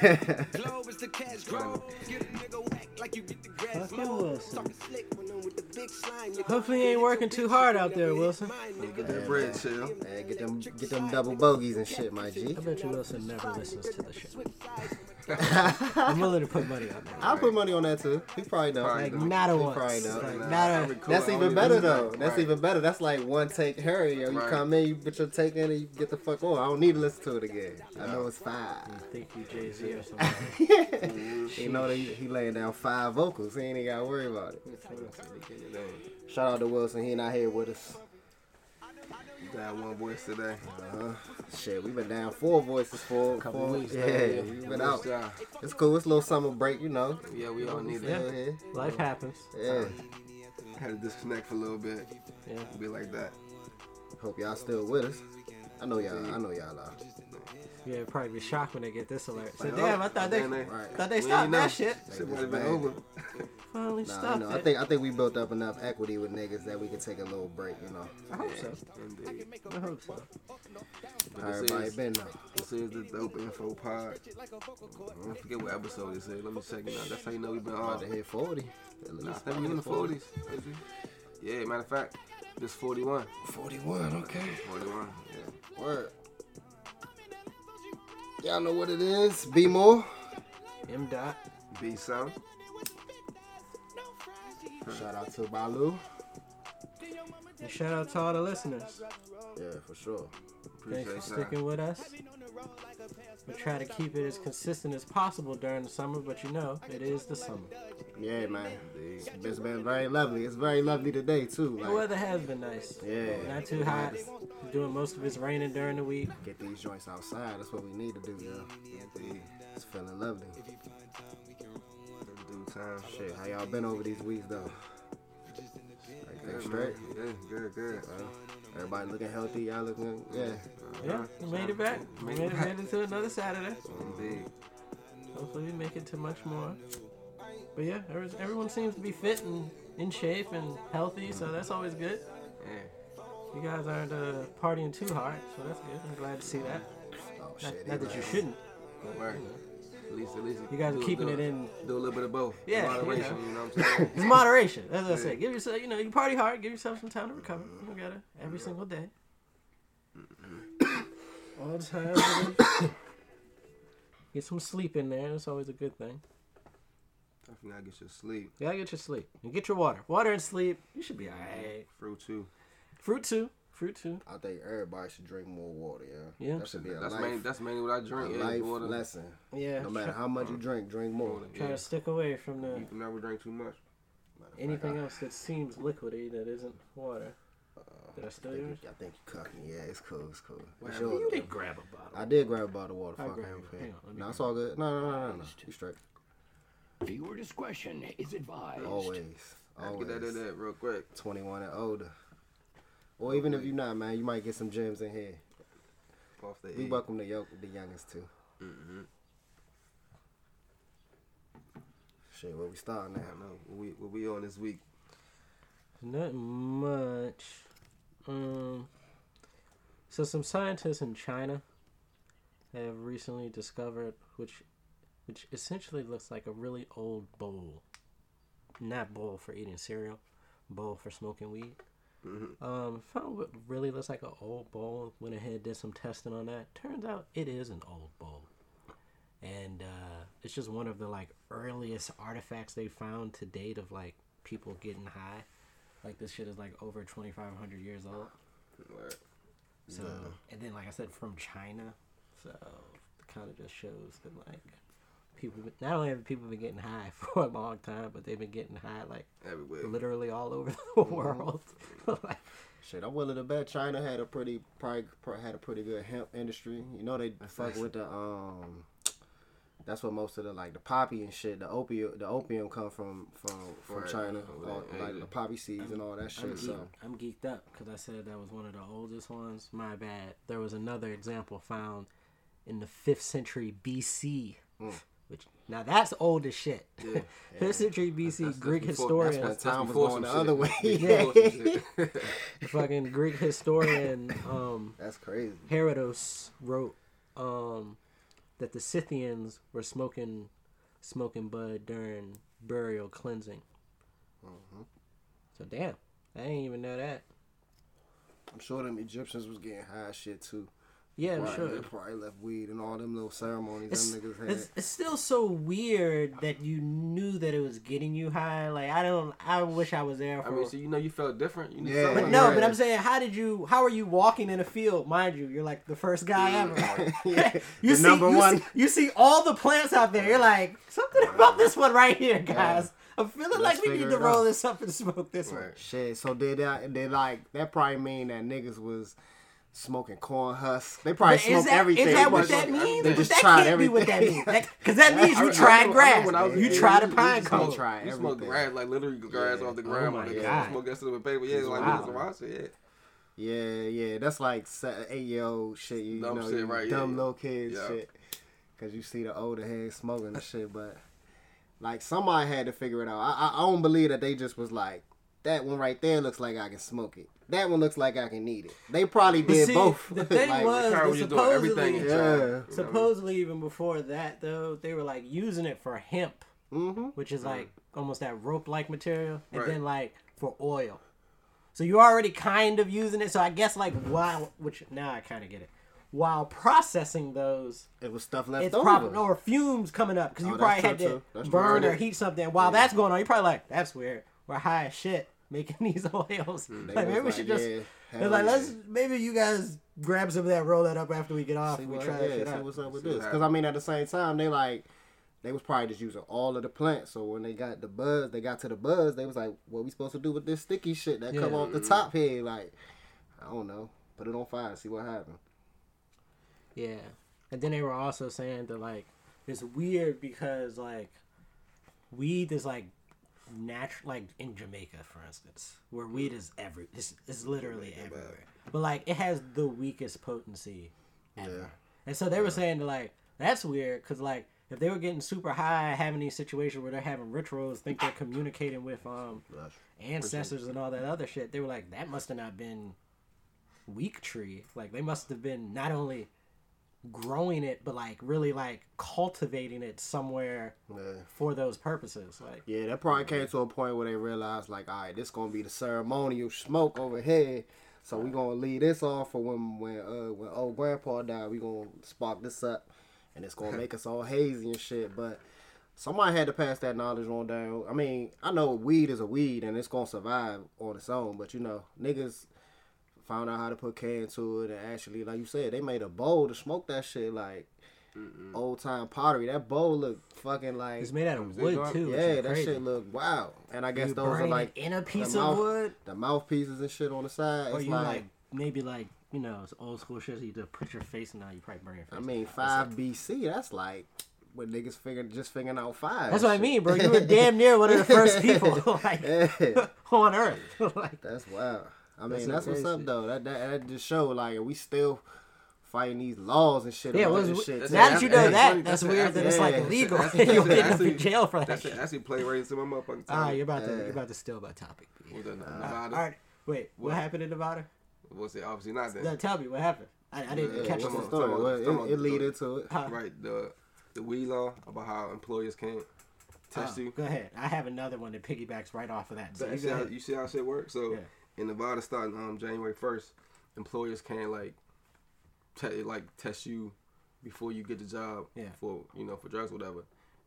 Globe is the cash grow. Get a nigga whack like you get the grass Fuck you, mowed. Wilson. Talking slick when I'm with the big slime. Hopefully you ain't working too hard out there, Wilson. Get that bread, chill. Hey, get them get them double bogeys and shit, my G. I bet you Wilson never listens to the show. I'm willing to put money on that. I'll put money on that too. He probably don't. Like not a He once. probably don't. Like not I a. record That's even better though. night. That's even better. That's like one take Harry. Yo, you Right. come in, you put your take in, and you get the fuck on. I don't need to listen to it again. I know it's five. Think you Jay Z or something. you know that he, he laying down five vocals. He ain't even got to worry about it. Shout out to Wilson. He not here with us. Got one voice today. Uh-huh. Shit, we been down four voices for a Couple four weeks, Yeah, yeah. we been out. Yeah, It's cool. It's a little summer break, you know. yeah, we all need Yeah. it. Yeah, Life happens. yeah. Had to disconnect for a little bit. Yeah. Be like that. Hope y'all still with us. I know y'all. I know y'all are. Yeah, probably be shocked when they get this alert. Say, Like, damn, oh, I thought they, they- thought they stopped that shit. Shit might have been over. Finally Nah, stopped you know, I think I think we built up enough equity with niggas that we can take a little break. You know, I hope so. Indeed. I hope so. But how this everybody is, been though. this is the Dope Info Pod. Mm-hmm. I forget what episode this is. Let me check it out. That's how you know we've been About on. to hit forty. Nah, I think we in the 40s. Yeah, matter of fact, this 41. Forty-one. Okay. 41. Yeah. Word. Y'all know what it is. Be more. M dot. B Sound. Shout out to Balu. And shout out to all the listeners. Yeah, for sure. Thanks for Appreciate sticking with us. We try to keep it as consistent as possible during the summer, but you know, it is the summer. Yeah, man. It's, it's been very lovely. It's very lovely today too. The weather has been nice. yeah. Not too hot. Doing most of it's raining during the week. Get these joints outside. That's what we need to do, yo. It's feeling lovely. In due time. Shit, how y'all been over these weeks though? Everything Good, straight? man. Yeah, good, good. Uh, everybody looking healthy. Y'all looking, yeah. Yeah, we made it back. We made it, made it to another Saturday. Indeed. Hopefully, we make it to much more. But yeah, everyone seems to be fit and in shape and healthy, so that's always good. Yeah. You guys aren't uh, partying too hard, so that's good. I'm glad to see that. Oh Not, shit. not that you shouldn't. Don't worry. At least, at least. You guys are keeping do- it in. Do a little bit of both. Yeah, Moderation, you you know what I'm saying? It's moderation. As I say, give yourself, you know, you party hard, give yourself some time to recover. You gotta every single day. Mm-hmm. All the time. Get some sleep in there. That's always a good thing. Definitely gotta get your sleep. You gotta get your sleep. And get your water. Water and sleep. You should be alright. Fruit too. Fruit too. Fruit too. I think everybody should drink more water, yeah. Yeah. That should be a That's life, mainly that's mainly what I a drink. Yeah, life water. lesson. Yeah. No matter how much you drink, drink more. Try Yeah. to stick away from the You can never drink too much. anything uh, else that seems liquidy that isn't water. Uh, did I I steal think, yours? you, I think you cucked me. Yeah, it's cool. It's cool. Well, It's you yours, You didn't grab a bottle. I did grab a bottle of water. I'll Fuck, I grab ain't paying. Hang on, let me No, it's all good. No, no, no, no, no. You straight. Viewer discretion is advised. Always. I have to Always. get that in there real quick. 21 and older. Or even if you're not, man, you might get some gems in here. Off the We welcome the, yo- the youngest too. Mm-hmm. Shit, where we starting now? don't know. What we, what we on this week? Not much. Um, so some scientists in China have recently discovered which, which essentially looks like a really old bowl, not bowl for eating cereal, bowl for smoking weed. Mhm. Um, found what really looks like an old bowl. Went ahead did some testing on that. Turns out it is an old bowl, and uh, it's just one of the like earliest artifacts they found to date of like people getting high. Like this shit is like over twenty five hundred years old. Word. So and then like I said from China, so it kind of just shows that like people not only have people been getting high for a long time, but they've been getting high like Everywhere. literally all over the world. like, Shit, I'm willing to bet China had a pretty probably pro- had a pretty good hemp industry. You know they fuck with the um. That's what most of the like the poppy and shit, the opium, the opium come from from from Right. China, all, like the poppy seeds and all that I'm, shit. So I'm geeked up because I said that was one of the oldest ones. My bad. There was another example found in the fifth century BC, Which now that's old as shit. Yeah. Fifth century BC That's- that's Greek before- that's historian, That's time was going some the other way. Before some fucking Greek historian um, That's crazy. Herodotus wrote um, that the Scythians were smoking smoking bud during burial cleansing. Mm-hmm. So damn, I didn't even know that. I'm sure them Egyptians was getting high shit too. Yeah, I'm Right, sure. They probably left weed and all them little ceremonies It's, them niggas had. it's, it's still so weird that you knew that it was getting you high. Like I don't, I wish I was there. For, I mean, so you know you felt different. You knew Yeah. but no, right. but I'm saying, how did you? How are you walking in a field? Mind you, you're like the first guy ever. Yeah. you The see, number you one. See, you see all the plants out there. You're like something about this one right here, guys. I'm feeling Let's like we need to roll out. this up and smoke this one. Shit. So did that? They like that probably mean that niggas was smoking corn husks. They probably smoke that, everything. is that what but that means? They just that tried can't be what that everything. means. Because that means you tried remember- I remember grass. when I was You tried a we- we pine used to cone. smoke- Try We smoked grass, like literally grass Yeah. off the Oh ground. my like, God. Smoke that shit with paper. Yeah, like Wow. niggas watch it. Yeah, yeah, that's like se- eight year old shit. You Dumb know, shit, you right, dumb yeah. little kids Yeah. shit. Cause you see the older heads smoking and shit, but like somebody had to figure it out. I, I I don't believe that they just was like that one right there looks like I can smoke it. That one looks like I can eat it. They probably But did see, both. the thing Like, was- Carl, they you doing supposedly- Yeah. You know what I mean? Supposedly, even before that, though, they were like using it for hemp, mhm. which is like almost that rope-like material, and Right. then like for oil. So you're already kind of using it. So I guess like while, which now I kind of get it. While processing those, it was stuff left it's over. probably or fumes coming up because you Oh, probably had to burn or heat something. While that's going on, you're probably like, "That's weird. We're high as shit making these oils. Hmm. They like maybe we should just." yeah, like, yeah. let's maybe you guys grab some of that, roll that up after we get off. see and we what, try that yeah, shit see out. what's up with See this. Because I mean, at the same time, they like they was probably just using all of the plants. So when they got the buzz, they got to the buzz. They was like, "What we supposed to do with this sticky shit that come off the top here?" Like, I don't know. Put it on fire, see what happens. Yeah, and then they were also saying that like it's weird because like weed is like natural, like in Jamaica, for instance, where weed is every, it's, it's literally everywhere. But like it has the weakest potency ever. Yeah. And so they were saying like that's weird because like if they were getting super high, having these situations where they're having rituals, think they're communicating with um ancestors and all that other shit, they were like that must have not been weak tree. Like they must have been not only growing it, but like really like cultivating it somewhere Yeah. for those purposes. Like Yeah, that probably came to a point where they realized, like, all right, this gonna be the ceremonial smoke over here. So we gonna leave this off for when when uh when old grandpa died. We gonna spark this up, and it's gonna make us all hazy and shit. But somebody had to pass that knowledge on down. I mean, I know weed is a weed and it's gonna survive on its own, but you know, niggas found out how to put K into it and actually, like you said, they made a bowl to smoke that shit like old time pottery. That bowl looked fucking like it's made out of wood gone? too. yeah, that crazy. shit look wow. And I guess You those are like in a piece of mouth- wood, the mouthpieces and shit on the side. or It's you like, like, maybe like you know it's old school shit. So you just put your face in now. You probably burn your face. I mean, five BC. That's like when niggas figured just figuring out five. That's what I mean, bro. You were damn near one of the first people like on Earth. like that's wild. I mean, That's that's, what's up shit. though. That, that that just show like we still fighting these laws and shit. Yeah, about what's- this shit. now that you know Hey, that, that's that's- weird that it's like yeah, illegal. that's- you that's- end up in jail for that. That's shit. it. Actually, play right into my motherfucking Ah, time. you're about to you're about to steal my topic. B. With Uh, Nevada. all right, wait. What, What? happened in Nevada? What's it? Obviously not then. No, tell me what happened. I, I didn't Yeah, Yeah, catch it. the on, story? Well, come on, it, it lead into it. Huh. Right. The the weed law about how employers can't test Oh, you. Go ahead. I have another one that piggybacks right off of that. So So you you, see how, ahead. you see how shit works? So Yeah. In Nevada, starting um January first, employers can like te- like test you before you get the job Yeah. for you know for drugs whatever.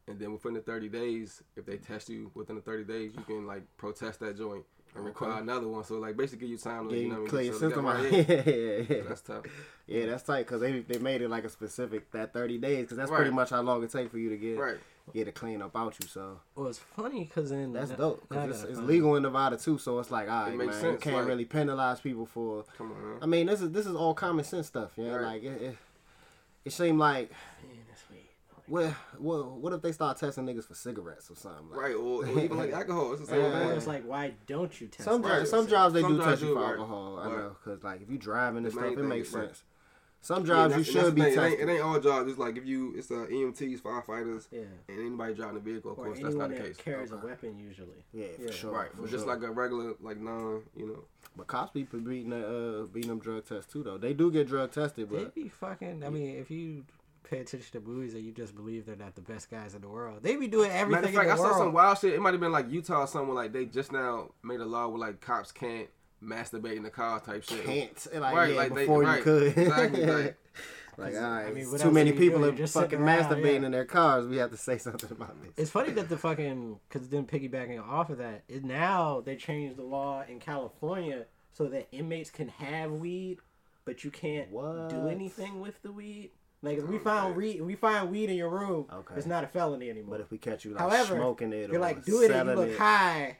And then within the thirty days, if they test you within the thirty days, you can like protest that joint and require another one. So like basically give you time to Yeah, you know you what I clear your get system out. together. yeah, yeah, yeah. That's tough. Yeah, that's tight because they they made it like a specific that thirty days because that's Right. pretty much how long it take for you to get Right. get it clean up out you. So Well, it's funny because in that's now- dope because it's, that I it's legal in Nevada too. So it's like, all right, It man, makes you sense, can't like- really penalize people for. Come on, I mean, this is this is all common sense stuff. Yeah, Right. like it, it, it seemed like Man, that's weird. what what what if they start testing niggas for cigarettes or something? Like, Right, or, or even like alcohol. It's the same Yeah. Or it's like, why don't you test? Some? Right. jobs, some jobs they Some do test you do, for right. alcohol. I know because like if you driving and The stuff, it makes is, right. sense. Some jobs that's- you should be the. It ain't, it ain't all jobs. It's like if you, it's uh, EMTs, firefighters, Yeah. and anybody driving a vehicle. Of Or course, that's not the that case. carries Okay. a weapon usually. Yeah, for Yeah. sure. Right, for but just sure. like a regular, like non, you know. But cops be beating that, uh, beating them drug tests too, though. They do get drug tested, but They be fucking. I mean, if you pay attention to movies and you just believe they're not the best guys in the world, they be doing everything Matter of fact, in I the saw some wild shit. It might have been like Utah or somewhere. Like they just now made a law where like cops can't masturbate in the car type shit. can't. Like, Right, yeah, like they- before you right, could. exactly, like- like, all right, I mean, too many people doing? are Just fucking around, masturbating yeah. in their cars. We have to say something about this. It's funny that the fucking because then piggybacking off of that, it, now they changed the law in California so that inmates can have weed, but you can't do anything with the weed. Like if we found weed, we find weed in your room, Okay. it's not a felony anymore. But if we catch you like However, smoking it, you're or like do it, you look it, high.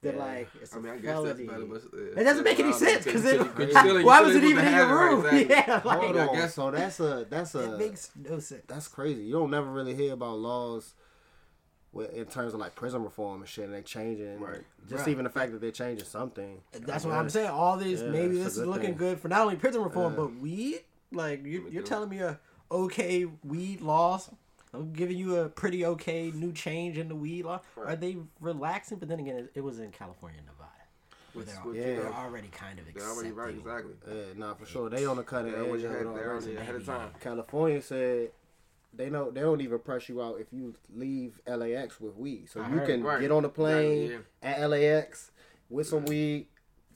Then Yeah. like it's a I mean, I guess that's felony. better, but uh, It doesn't make any sense because because you- then 'cause you still- why was it even in your room? right, exactly. Yeah, like Hold I on. guess- So that's a that's a it makes no sense. that's crazy. You don't never really hear about laws with, in terms of like prison reform and shit, and they changing. Right. Just Right. even the fact that they're changing something. That's I what I'm saying. All these, Yeah, maybe this is good looking thing. good for not only prison reform, Yeah. but weed. Like you, you're do. telling me a okay weed laws. I'm giving you a pretty okay new change in the weed law. Are they relaxing? But then again, it, it was in California, and Nevada. Where Which- they're, which, Yeah. they're already kind of They're accepting. already right, exactly. Yeah, nah, for sure. They on the cutting Yeah, edge what you of had it there already. already ahead of time. California said they know they don't even press you out if you leave LAX with weed. So I you heard. can Right. get on the plane Exactly, at LAX with some weed.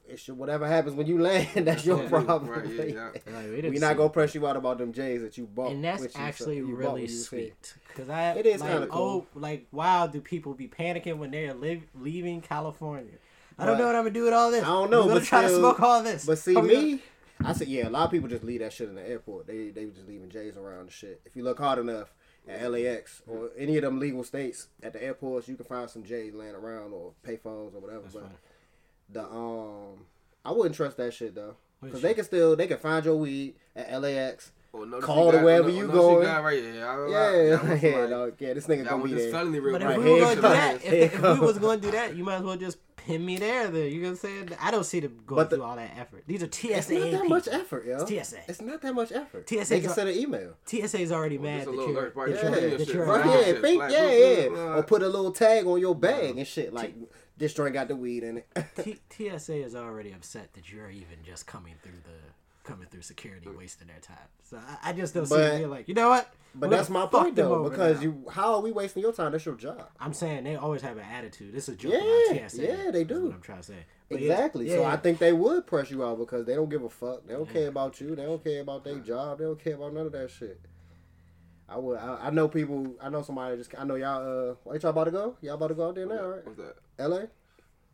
It should, whatever happens when you land, that's your Yeah. problem. Right, yeah, yeah. Like, we we didn't gonna press you out about them J's that you bought. and that's which you- actually you really when you was here. sweet. Cause I It is like, kinda cool. Oh, like wow, do people be panicking when they're live, leaving California? I don't But- know what I'm gonna do with all this. I don't know, I'm gonna but try to smoke all this. But see Are gonna- me, I said yeah. A lot of people just leave that shit in the airport. They they just leaving J's around and shit. If you look hard enough at LAX or any of them legal states at the airports, you can find some J's laying around or payphones or whatever. but fine. The um, I wouldn't trust that shit though, because they can still they can find your weed at LAX. Or no, Call to wherever you going. Right, yeah, Yeah, I, I, yeah, yeah, dog, yeah. This nigga gonna be this there. felony real But if Right, we here were gonna do that, if, if we was gonna do that, you might as well just pin me there. Then you know what I'm saying? I don't see them going But the- through all that effort. These are TSA It's not that people. much effort, yo. It's TSA. It's not that much effort. TSA They can send an email. TSA is already Well, mad just a that little you're, alert, that yeah, you're, yeah, that shit, you're right, Right, around. yeah, shit, think, flag, yeah, boop, boop, yeah. Or put a little tag on your bag and shit. Like, this drink got the weed in it. T- TSA is already upset that you're even just coming through the coming through security, wasting their time. So I, I just don't see But- it being like, you know what? But We're that's my point though, because now. you, how are we wasting your time? That's your job. I'm saying they always have an attitude. This is a joke Yeah, about TSA. yeah, they is do. What I'm trying to say. But exactly. yeah, so yeah. I think they would press you out because they don't give a fuck. They don't care about you. They don't care about their job. They don't care about none of that shit. I would. I, I know people. I know somebody. Just. I know y'all. Uh, ain't y'all about to go? Y'all about to go out there now, right? What's that? L.A.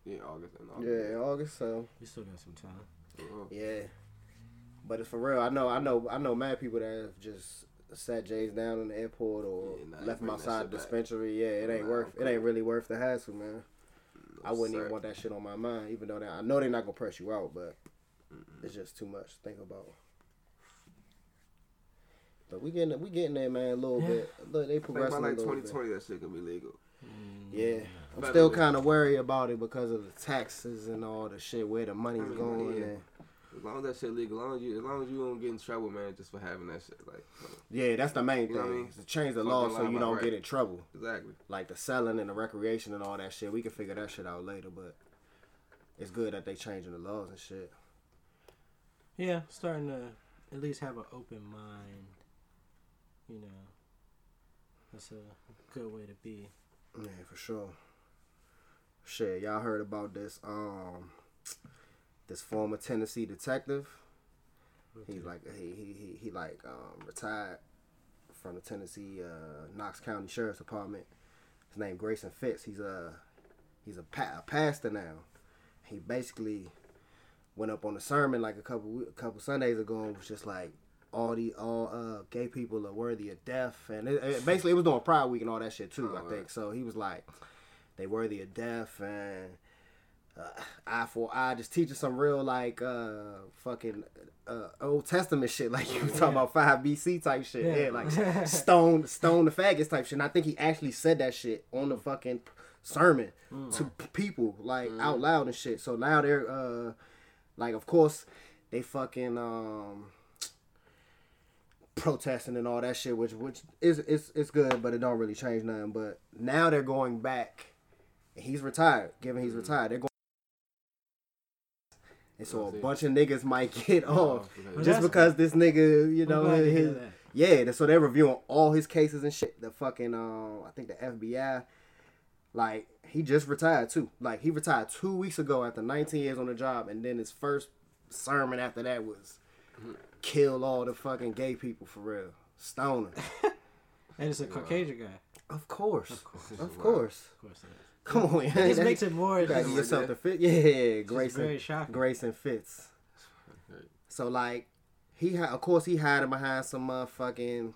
Yeah, August and Yeah, August. in August. So we still got some time. Uh-huh. yeah. But it's for real. I know. I know. I know. Mad people that have just sat J's down in the airport or Yeah, nah, left them bring that outside shit the back. dispensary. Yeah, it ain't Nah, worth. It ain't really worth the hassle, man. I wouldn't sir. even want that shit on my mind, even though they, I know they're not gonna press you out, but it's just too much to think about. But we getting we getting there, man, a little bit. Look, they I think by progressing like a little bit. 2020, that shit gonna be legal. Yeah, I'm still kind of worried about it because of the taxes and all the shit where the money's I mean, going. yeah. And, As long as that shit legal, as long as you, as long as you don't get in trouble, man, just for having that shit, like, yeah, that's the main You thing. I mean? to change the Fucking law so you don't right. get in trouble. exactly. Like the selling and the recreation and all that shit. We can figure that shit out later, but it's good that they changing the laws and shit. Yeah, starting to at least have an open mind. You know, that's a good way to be. Yeah, for sure. Shit, y'all heard about this um this former Tennessee detective. He's like he he he, he like um retired from the Tennessee uh, Knox County Sheriff's Department. His name Grayson Fritts. He's a he's a, pa- a pastor now. He basically went up on a sermon like a couple a couple Sundays ago and was just like all the all uh gay people are worthy of death and it, it basically it was doing Pride Week and all that shit too. Oh, I think right. so. He was like they worthy of death and uh, eye for eye, just teaching some real like uh fucking uh, Old Testament shit, like you were talking about five BC type shit, yeah, Yeah. like stone stone the faggots type shit. And I think he actually said that shit on the fucking sermon to p- people like out loud and shit. So now they're uh like, of course, they fucking um protesting and all that shit, which which is it's it's good, but it don't really change nothing. But now they're going back. And He's retired. Given he's retired, they're going. And so a bunch of niggas might get off okay. just That's- because this nigga, you know, glad to his, yeah. So they're reviewing all his cases and shit. The fucking, um, I think the FBI, like he just retired too. Like he retired two weeks ago after 19 years on the job, and then his first sermon after that was kill all the fucking gay people for real. Stoner. And it's a Caucasian guy. Of course. Of course. course. Of course. Of course it is. Come on, It just makes it more. You gotta give yourself the fit. Yeah, yeah, Grace very and shocking. Grace and Fitz. So like, he had, of course, he hiding behind some motherfucking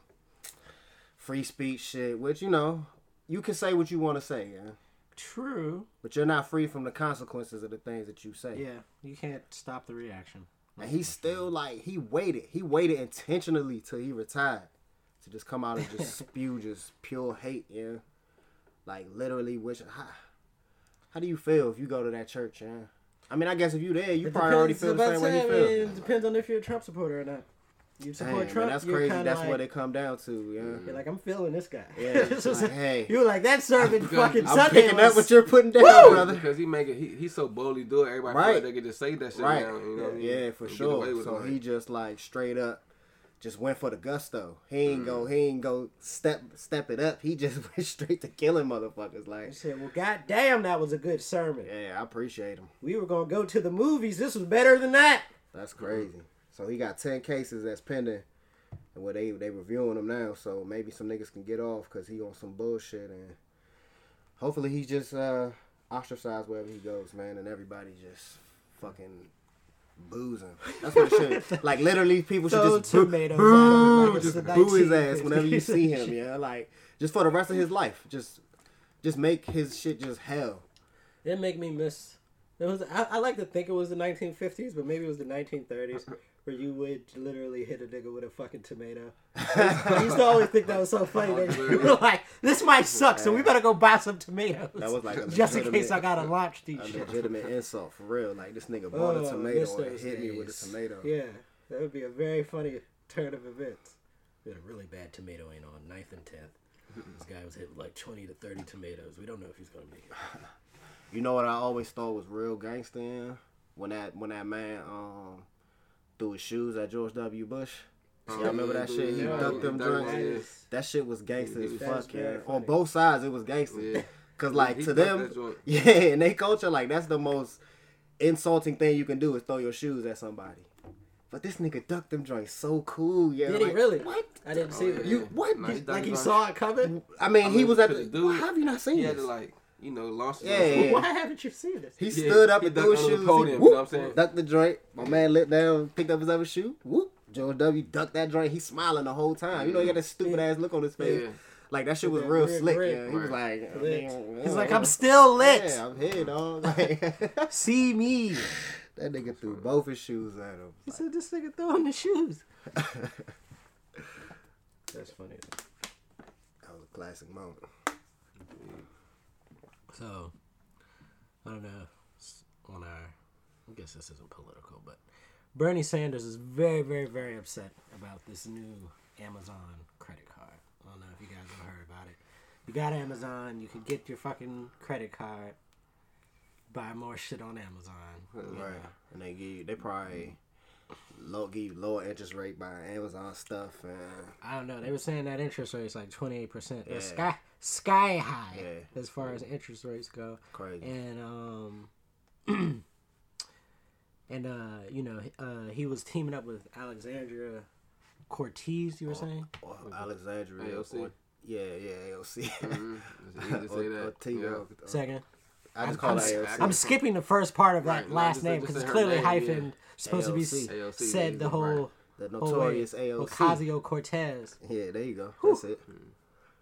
free speech shit, which you know, you can say what you want to say, yeah, True. but you're not free from the consequences of the things that you say. Yeah, you can't stop the reaction. And he still like he waited. He waited intentionally till he retired to just come out and just spew just pure hate, yeah. Like literally, which how, how do you feel if you go to that church, yeah? I mean, I guess if you there, you It probably already feel the same way he to say, I mean, feels. It depends on if you're a Trump supporter or not. You Damn, support man, Trump, that's crazy. That's like, what it come down to, yeah. You're like, I'm feeling this guy. Yeah, It's it's just like, hey. you were like that serving Because fucking I'm I'm Sunday. picking was- up what you're putting down, Woo! brother. Because he make it, he, he so boldly do it. Everybody feel Right. like they can just say that shit Right. now. You know what I mean? Yeah, for And sure. So he just like straight up just went for the gusto. He ain't Mm. go he ain't go step step it up. He just went straight to killing motherfuckers. I Like said, well, goddamn, that was a good sermon. Yeah, I appreciate him. We were gonna go to the movies. This was better than that. That's crazy. So he got ten cases that's pending, and where they they reviewing them now. So maybe some niggas can get off because he on some bullshit, and hopefully he just uh ostracized wherever he goes, man, and everybody just fucking boozing. That's what it should. Like literally, people should just boo, tomatoes boo, like just boo his ass whenever you see him. Yeah, like just for the rest of his life, just just make his shit just hell. It make me miss. It was. I, I like to think it was the 1950s, but maybe it was the 1930s, where you would literally hit a nigga with a fucking tomato. I used to always think that was so funny. That you were like, "This might suck, so we better go buy some tomatoes." That was like just in case I gotta launch these A shit. legitimate insult for real. Like this nigga bought Oh, a I tomato and those hit me with a tomato. Yeah, that would be a very funny turn of events. We had a really bad tomato in on 9th and 10th. This guy was hit with like 20 to 30 tomatoes. We don't know if he's gonna be here. You know what I always thought was real gangster when that when that man um threw his shoes at George W. Bush. Uh-huh. Y'all remember that shit? He Yeah, ducked them that joints. That shit was gangster as fuck, yeah. On both sides, it was gangster. Yeah. Cause like He to them, that joint. yeah, in their culture, like that's the most insulting thing you can do is throw your shoes at somebody. But this nigga ducked them joints so cool, yeah. Did he really? What? I didn't see Oh, it. You what? Nah, he Did- ducked Like he them saw it coming. I mean, I he was at the. the dude- how have you not seen He this? had to like, you know, launch. Yeah, yeah. Why haven't you seen this? He Yeah, stood up he and threw his under the shoes. podium, he you know what I'm saying? Ducked the joint. My man lit down, picked up his other shoe. Whoop. George W. ducked that joint. He's smiling the whole time. You know, he got that stupid ass look on his face. Yeah. Like that shit was that real weird slick. grin. Yeah, he was like, Lit. "Man, He's like, I'm still lit. Yeah, I'm here, dog. Like, See me. that nigga threw both his shoes at him. He said, "This nigga throwing the shoes." That's funny. That was a classic moment. So, I don't know. On our, I guess this isn't political, but Bernie Sanders is very, very, very upset about this new Amazon credit card. I don't know if you guys have heard about it. You got Amazon, you can get your fucking credit card, buy more shit on Amazon. Right. And they give you, they probably low give lower interest rate buying Amazon stuff and I don't know. They were saying that interest rate is like twenty eight percent. Yeah. Sky sky high Yeah. as far as interest rates go. crazy. and um and uh you know uh he was teaming up with Alexandria Cortez you were saying Or Alexandria. AOC. Or, yeah, yeah, AOC. Mhm. It's easy to say Or- or Yeah. second I just I'm, call I'm, it AOC. I'm skipping the first part of that Right, no, last just- name just because it's her clearly name, hyphen supposed to be AOC. s- AOC, said yeah, the right. whole the notorious AOC. Ocasio Cortez Yeah, there you go. That's it.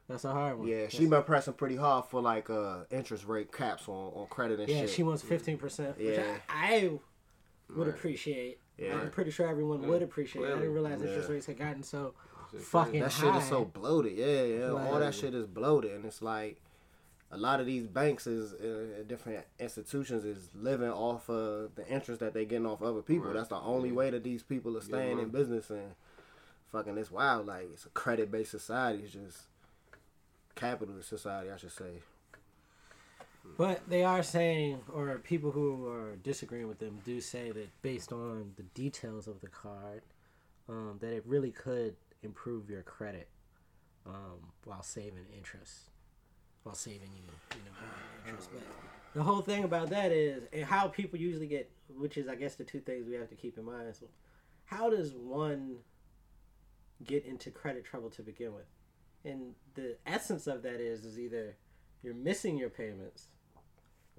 that's a hard one Yeah, she been pressing pretty hard for like uh interest rate caps on, on credit and shit. yeah shit. she wants fifteen percent which Yeah. I, I would Right. appreciate Yeah. I'm pretty sure everyone would appreciate it. I didn't clearly. realize interest rates had gotten so Shit fucking that high. shit is so bloated. Yeah, yeah. All that shit is bloated, and it's like a lot of these banks is uh, different institutions is living off of the interest that they getting off other people. Right. That's the only Yeah. way that these people are staying in business and. fucking it's wild. Like it's a credit based society. It's just capitalist society, I should say. But they are saying, or people who are disagreeing with them do say that based on the details of the card, um, that it really could improve your credit um, while saving interest, while saving you, you know, interest. But the whole thing about that is, and how people usually get, which is, I guess, the two things we have to keep in mind. So, how does one get into credit trouble to begin with? And the essence of that is, is either you're missing your payments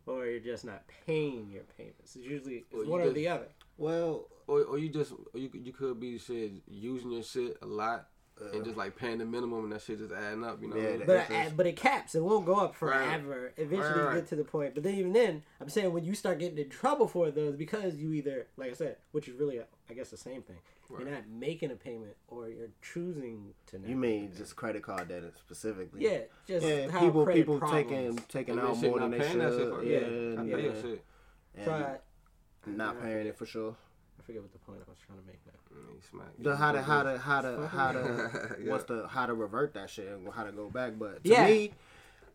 or you're just not paying your payments. It's usually it's Or you one or the other. Well, Or, or you just or you could- you could be shit using your shit a lot and just like paying the minimum and that shit just adding up. You know. Yeah, what I? But interest. uh, but it caps. It won't go up Right. forever. Eventually, Right, you right. get to the point. But then even then, I'm saying when you start getting in trouble for it, though, it's because you either, like I said, which is really, I guess, the same thing. Right. You're not making a payment, or you're choosing to. Not you make a mean payment. just credit card debt specifically? Yeah, just Yeah, how people people problems. taking taking And out more than they paying should. for- Yeah, Yeah, I and, pay your uh, shit. and Try, not paying it for sure. I forget what the point I was trying to make now. You smack. The how to how to how to how to Yeah. what's the how to revert that shit and how to go back. But to Yeah. me,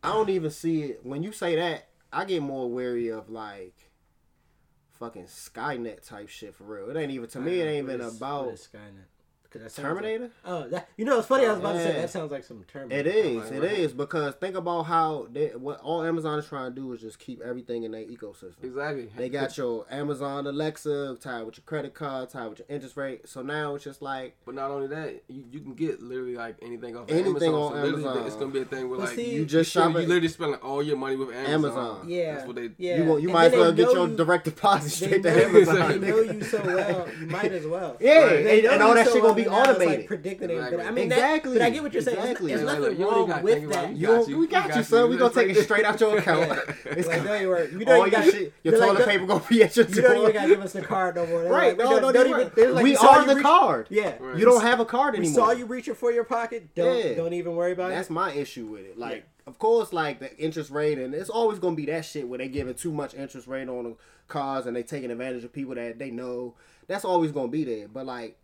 I don't even see it. When you say that, I get more wary of like fucking Skynet type shit for real. It ain't even to me. It ain't even What is- about what is Skynet? 'Cause that sounds like- Terminator. oh, that, you know, it's funny. I was about to say that sounds like some Terminator. It is. Like, It right. is because think about how they, what all Amazon is trying to do is just keep everything in their ecosystem. Exactly. They got your Amazon Alexa tied with your credit card, tied with your interest rate. So now it's just like But not only that, you, you can get literally like anything off Anything Amazon. on so Amazon. It's gonna be a thing where But like see- you just you, shop you literally spend like, all your money with Amazon. Amazon. Yeah, That's what they. yeah. you, you might as well get your you- direct deposit straight to Amazon. they know you so well, you might as well. Yeah, They and- and all that shit gonna be that now it's, automated. Like predicting it, but I Exactly. mean, Exactly, That, but I get what you're saying. It's- exactly. It's, Like, nothing look, you wrong got- with that. it, You got you. we got We you, son. you. We gonna take it straight out your account. It's Like, don't you worry. You know all you your got, shit, your they're like, toilet paper gonna be at your You don't even gotta give us the card no more. Right? Like, No, we don't, no, don't you're even. right. they're like, we are the card. Yeah. You don't have a card We anymore. saw you reaching for your pocket. Don't Yeah. don't even worry about it. That's my issue with it. Like, of course, like the interest rate, and it's always gonna be that shit where they giving too much interest rate on the cars and they taking advantage of people that they know. That's always gonna be there. But like,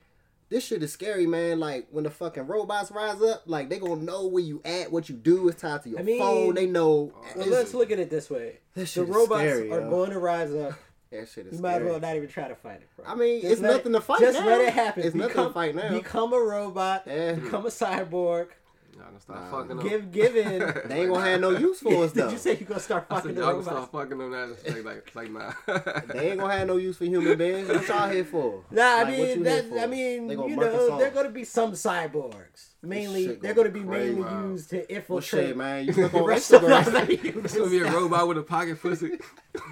this shit is scary, man. Like when the fucking robots rise up, like they gonna know where you at, what you do. It's tied to your I mean- phone. They know. Well, let's look at it this way. This The is robots scary, are yo. going to rise up. that shit is You might as well not even try to fight it, bro. I mean, Just it's let nothing to fight Just now. let it happen. It's nothing to fight now. Become a robot. Yeah. Become a cyborg. Y'all gonna start Nah. fucking up. Give give in. They ain't gonna have no use for us Did you say you gonna start fucking said the y'all gonna start fucking them now. Like, like, like nah. They ain't gonna have no use for human beings. What y'all here for? Nah, I Like, what mean that. for? I mean, you know, all. they're gonna be some cyborgs. Mainly, shit they're gonna gonna be be mainly crazy. used to Well, infiltrate. shit, man. You look on rest of Instagram. the It's gonna be a robot with a pocket pussy.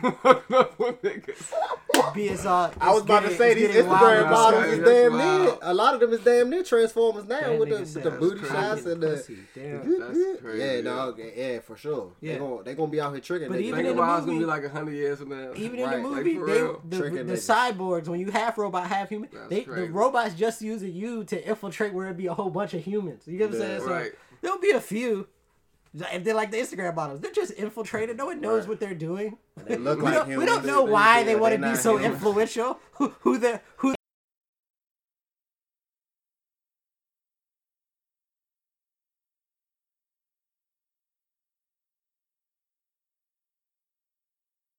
Fucking up with niggas. BSR. I was it's about to say it's these getting Instagram wilder. models That's is damn That's near. A lot of them is damn near Transformers now That with the, with the booty crazy. shots and the. Damn. That's crazy. Yeah, yeah. dog. Yeah, for sure. Yeah. They gonna they gonna be out here tricking. But niggas. even in the about it's gonna movie- be like a hundred years from now. Even in Right, the like, movie, for they real. the, the cyborgs when you half robot, half human, they the robots just using you to infiltrate where it'd be a whole bunch of humans. You get what I'm saying? So Right. there'll be a few. If they're like the Instagram models, they're just infiltrated. No one knows Right. what they're doing. They look We like don't, we don't know why they want to be so humans. influential. Who who they who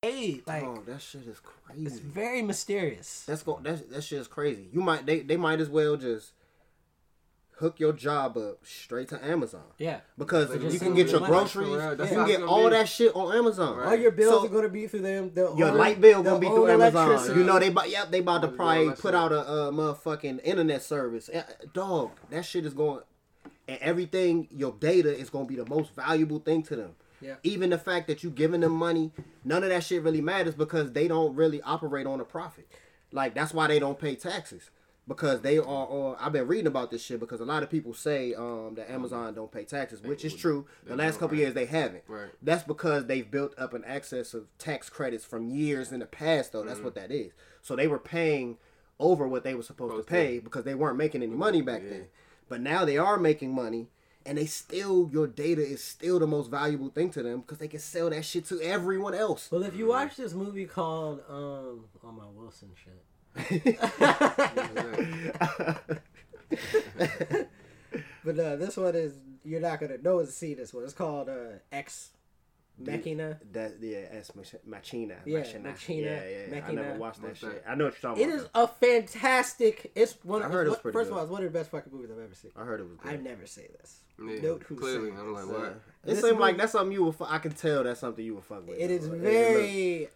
Hey, like Oh, that shit is crazy. it's very mysterious. That's go. That's that shit is crazy. You might they they might as well just hook your job up straight to Amazon. Yeah. Because They you can get your groceries, For you can get all be. that shit on Amazon. Right. All your bills So- are gonna be through them. They'll Your own- light bill they'll gonna be through Amazon. electricity. You know they about yep they about to probably put out a uh, motherfucking internet service. Dog, that shit is going, and everything your data is gonna be the most valuable thing to them. Yeah. Even the fact that you giving them money, none of that shit really matters because they don't really operate on a profit. Like that's why they don't pay taxes because they are. Or I've been reading about this shit because a lot of people say um, that Amazon don't pay taxes, which is true. The last couple right. years they haven't. Right. That's because they've built up an excess of tax credits from years in the past, though. Mm-hmm. That's what that is. So they were paying over what they were supposed Supposed to to. pay because they weren't making any money back Yeah. then. But now they are making money, and they still your data is still the most valuable thing to them because they can sell that shit to everyone else. Well, if you watch this movie called um, oh my Wilson shit. but uh, this one is you're not gonna know to see this one. It's called uh, Ex Machina. That yeah, that's Mach- Machina. Yeah, Machina. Machina, Yeah, yeah. yeah. I Machina. never watched that What's shit. that? I know what you're talking It about. is a fantastic. It's one. I Of, heard it was what- pretty first good. of all, it's one of the best fucking movies I've ever seen. I heard it was good. I've never seen this. Yeah, Note who's clearly, saying I'm like, this. what? It This seemed like that's something you would. fu- I can tell that's something you would fuck with. It is though. very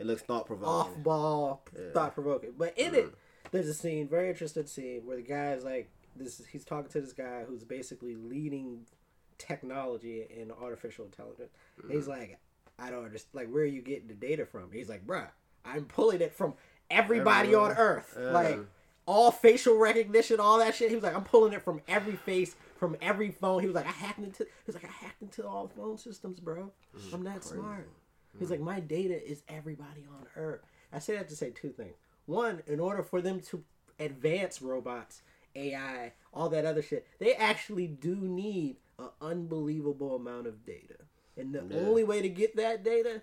It, looks thought provoking. Off ball, Yeah. thought provoking. But in it, mm. there's a scene, very interesting scene, where the guy is like, this. He's talking to this guy who's basically leading technology in artificial intelligence. And he's mm. like, I don't understand. Like, where are you getting the data from? He's like, bruh, I'm pulling it from everybody on Earth. Yeah. Like, all facial recognition, all that shit. He was like, I'm pulling it from every face, from every phone. He was like, I hacked into. He was like, I hacked into all the phone systems, bro. I'm that smart. He's like, my data is everybody on Earth. I say that to say two things. One, in order for them to advance robots, AI, all that other shit, they actually do need an unbelievable amount of data. And the Yeah. only way to get that data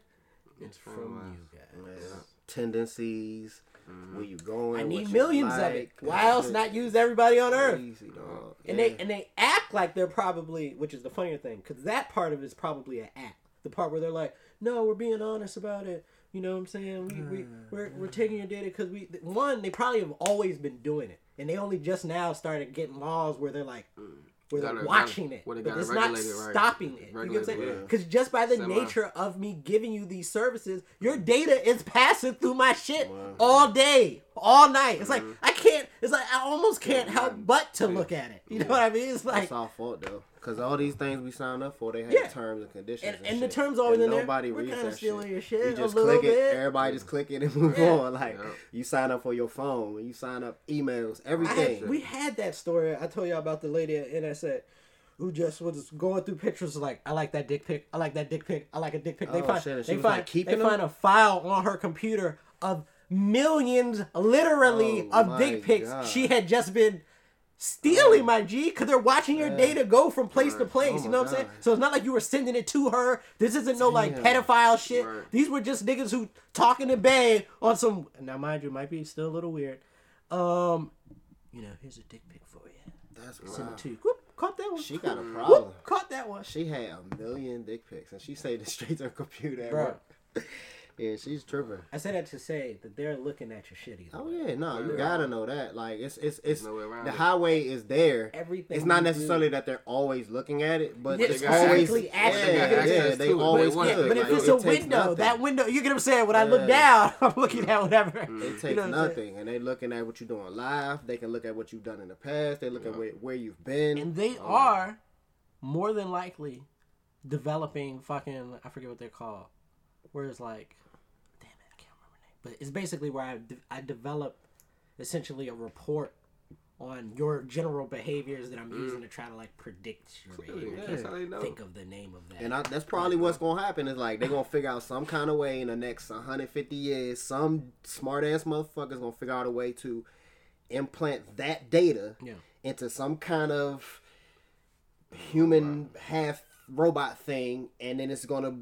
is from from you guys. Yeah. Tendencies, mm-hmm. where you going? I need you millions of it. Why else not use everybody on Earth? Crazy, dog. And Yeah. they and they act like they're probably, which is the funnier thing, because that part of it is probably an act. The part where they're like, "No, we're being honest about it." You know what I'm saying? We, we we're, we're taking your data because we one they probably have always been doing it, and they only just now started getting laws where they're like. Where they're Gotta- watching gotta- it, but it's not right. stopping it. You know what I'm saying? it, yeah. Because just by the Semi- nature of me giving you these services, your data is passing through my shit Wow. all day, all night. It's like Mm-hmm. I can't. It's like I almost can't help but to look at it. You know what I mean? It's like It's our fault though, because all these things we signed up for, they have Yeah. terms and conditions. and, And, and the shit. terms always And in there. Nobody We're reads kind of that stealing shit. your shit You a just little click it. bit. Everybody just mm. click it and move Yeah. on. Like Yeah. you sign up for your phone, you sign up emails, everything. had, we had that story. I told y'all about the lady at NSA who just was going through pictures like, I like that dick pic. I like that dick pic. I like a dick pic. They Oh, find shit, they find like, keeping they them? find a file on her computer of millions, literally, Oh, of dick pics. God. She had just been. Stealing my G, because they're watching your Yeah. data go from place to place. Oh you know what I'm saying? So it's not like you were sending it to her. This isn't no like Damn. pedophile shit. Right. These were just niggas who talking to Bay on some. Now, mind you, might be still a little weird. Um, you know, here's a dick pic for you. That's Send it to you. Whoop, caught that one. She got a Whoop, problem. caught that one. She had a million dick pics, and she saved it straight to her computer. at Bro. work. Yeah, she's tripping. I said that to say that they're looking at your shit either Oh way. yeah, no, you Yeah. gotta know that. Like it's it's it's no way around the it. highway is there. Everything It's not you do- necessarily that they're always looking at it, but Yeah, it's it's always exactly access. yeah, They yeah, access they to it, but always it could. Yeah, but if Like, it's it a window, nothing. that window, you get what I'm saying? When I look down, I'm looking at whatever. Mm. It You know what nothing, and they're looking at what you're doing live. They can look at what you've done in the past. They look at where, where you've been. And they oh, are more than likely developing fucking I forget what they're called. Where it's like, damn it, I can't remember the name. But it's basically where I de- I develop essentially a report on your general behaviors that I'm using to try to like predict your behavior. Yeah, that's how they know. Think of the name of that. And I, that's probably what's gonna happen. Is like they're gonna figure out some kind of way in the next 150 years. Some smart ass motherfuckers gonna figure out a way to implant that data Yeah. into some kind of human half robot thing, and then it's gonna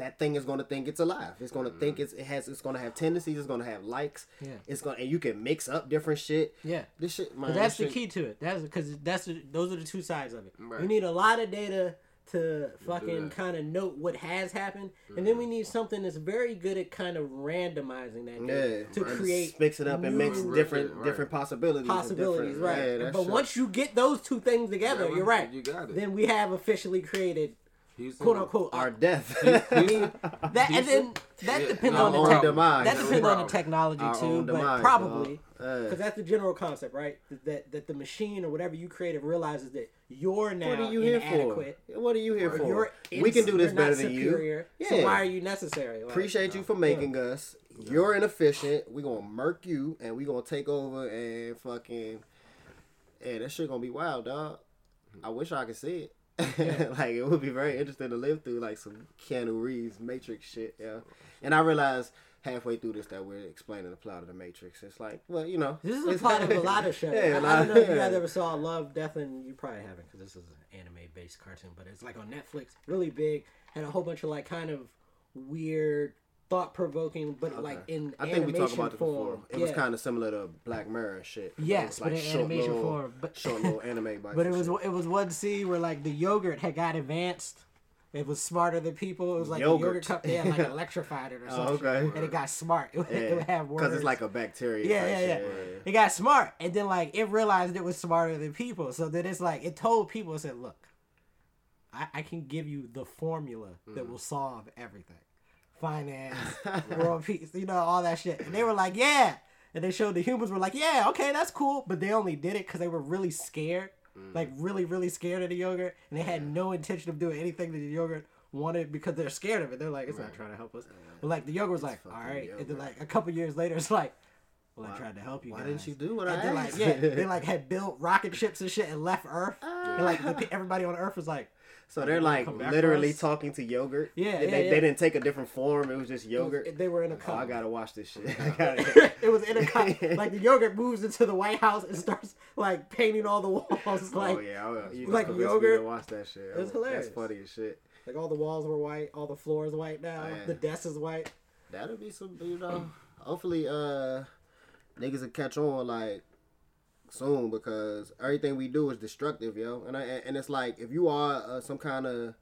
that thing is gonna think it's alive. It's gonna think mm. it's it has it's gonna have tendencies. It's gonna have likes. Yeah. It's gonna and you can mix up different shit. yeah. This shit, man. That's this the key to it. That's because that's the, those are the two sides of it. Right. We need a lot of data to fucking kind of note what has happened, and then we mm. need something that's very good at kind of randomizing that Yeah, to and create mix it up and mix different Right. different possibilities. possibilities. different- Right. Yeah, but shit. once you get those two things together, Yeah, you're right. You got it. Then we have officially created Houston, quote unquote our death. Mean, that and then that Yeah, depends on the tech- demise. that depends on the technology our too, but demise, probably dog. Uh, because that's the general concept, right? That, that that the machine or whatever you created realizes that you're now what are you here inadequate. for? What are you here for? You're we can do this better than you. superior, So why are you necessary? Like, Appreciate you for making us. You're inefficient. We're gonna murk you, and we're gonna take over and fucking. Yeah, that shit gonna be wild, dog. I wish I could see it. like it would be very interesting to live through like some Keanu Reeves Matrix shit, yeah. And I realized halfway through this that we're explaining the plot of the Matrix. It's like, well, you know, This is a plot of a lot of shows. Yeah, I, lot don't know if you guys ever saw Love, Death, and you probably haven't because this is an anime-based cartoon, but it's like on Netflix, really big, had a whole bunch of like kind of weird thought provoking, but like in I think we talked about form. before. It yeah. was kind of similar to Black Mirror shit. It Yes, was but in short animation little- form. But short little anime bites. But it was shit. it was one scene where like the yogurt had got advanced. It was smarter than people. It was like Yogurt. the yogurt cup. They had like electrified it or Oh, something. okay. And it got smart. It, would- it would have words. because it's like a bacteria. yeah, yeah, yeah, It got smart, and then like it realized it was smarter than people. So then it's like it told people, it said, "Look, I, I can give you the formula that Mm. will solve everything, finance, world peace, you know, all that shit." And they were like, "Yeah." And they showed the humans were like, "Yeah, okay, that's cool," but they only did it because they were really scared, Mm. like really, really scared of the yogurt, and they had no intention of doing anything that the yogurt wanted because they're scared of it. They're like, "It's not trying to help us." But like the yogurt was like, all right. right," and then like a couple years later, it's like. Well, I tried to help you. Why guys. didn't you do what and I then, like, yeah, they like had built rocket ships and shit and left Earth. And like the, everybody on Earth was like, So they're like come back for literally talking to yogurt. Yeah, they, yeah, they, yeah. they didn't take a different form. It was just it was- yogurt. they were in a Oh, cup. I gotta watch this shit. It was in a cup. Like the yogurt moves into the White House and starts like painting all the walls. Like, oh yeah, I, you like yogurt. watch that shit. Oh, hilarious. That's funny as shit. like all the walls were white, all the floors white now, Oh, yeah. the desk is white. That'll be some, you know. hopefully, uh, niggas will catch on like soon because everything we do is destructive, yo. And I, and it's like if you are uh, some kind of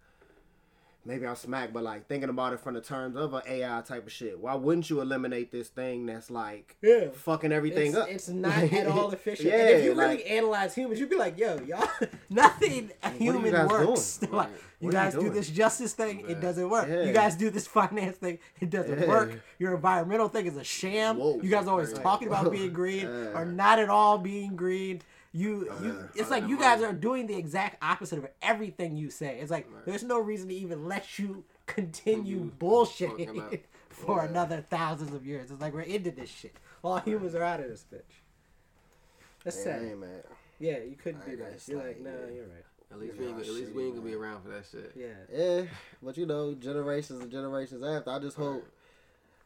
maybe I'm smack, but like thinking about it from the terms of an AI type of shit. Why wouldn't you eliminate this thing that's like Yeah. fucking everything It's, up? it's not at all efficient. yeah, and if you really like, analyze humans, you'd be like, yo, y'all, nothing human works. doing? like, you are you guys do this justice thing, it doesn't work. Yeah. You guys do this finance thing, it doesn't Yeah. work. Your environmental thing is a sham. Whoa. you guys are always talking about being green or not at all being green. You, you, Uh, it's like you guys are doing the exact opposite of everything you say. It's like there's no reason to even let you continue bullshitting for Yeah. another thousands of years. It's like we're into this shit. All humans are out of this bitch. That's yeah, sad. Mad. Yeah, you couldn't do that. You're like, nah, yeah. you're right. At least Yeah, we ain't, at least we ain't gonna be around for that shit. Yeah. Yeah, but you know, generations and generations after, I just hope,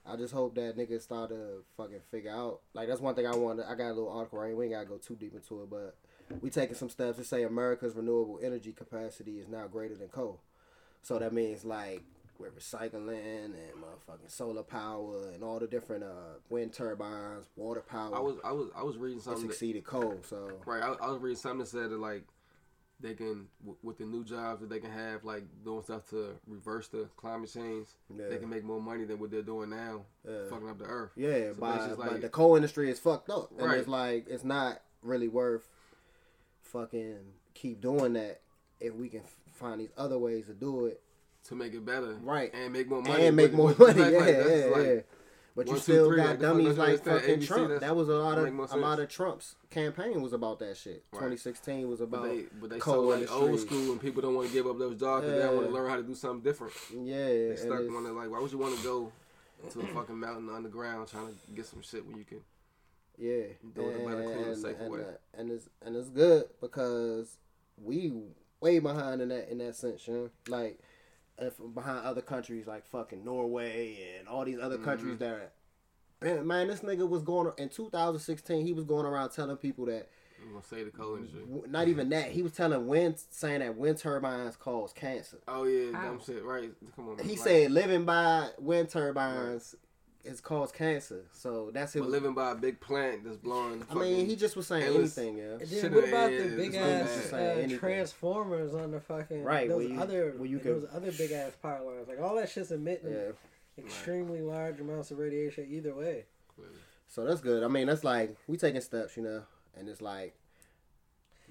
I just hope that niggas start to fucking figure out. Like that's one thing I wanted. I got a little article right. We ain't gotta go too deep into it, but we taking some steps to say America's renewable energy capacity is now greater than coal. So that means like we're recycling and motherfucking solar power and all the different uh wind turbines, water power. I was I was I was reading something. That, exceeded coal. So right, I, I was reading something that said that like they can w- with the new jobs that they can have like doing stuff to reverse the climate change. Yeah. They can make more money than what they're doing now, Yeah. fucking up the earth. Yeah, So by, basically, by like- the coal industry is fucked up, and Right. it's like it's not really worth fucking keep doing that if we can find these other ways to do it to make it better, Right. and make more money, and make more money. that's Yeah, like- yeah, like- yeah. But you one, two, still three, got the dummies like fucking ABC, Trump. That was a lot of a lot of Trump's campaign was about that shit. Right. 2016 was about But they, but they coal so like old industry. school, and people don't want to give up those jobs because they want to learn how to do something different. Yeah, They stuck on it like, why would you want to go to a fucking mountain underground trying to get some shit when you can? Yeah, Do it a better, cleaner, and, safer and, way. uh, and it's and it's good because we way behind in that in that sense, you know? like behind other countries like fucking Norway and all these other Mm-hmm. countries that. Man, man, this nigga was going in 2016. He was going around telling people that I'm gonna say the coal industry. not even that. He was telling wind, saying that wind turbines cause cancer. Oh yeah, How? dumb shit. Right? Come on. man. He Like, said living by wind turbines is cause cancer. So that's him. but it. living by a big plant that's blowing. I mean, he just was saying endless- anything, yeah. And then what about the the big ass uh, transformers on the fucking Right, Those you- other where you those other big ass power lines, like all that shit's emitting Yeah. extremely large amounts of radiation either way. So that's good. I mean, that's like we taking steps, you know, and it's like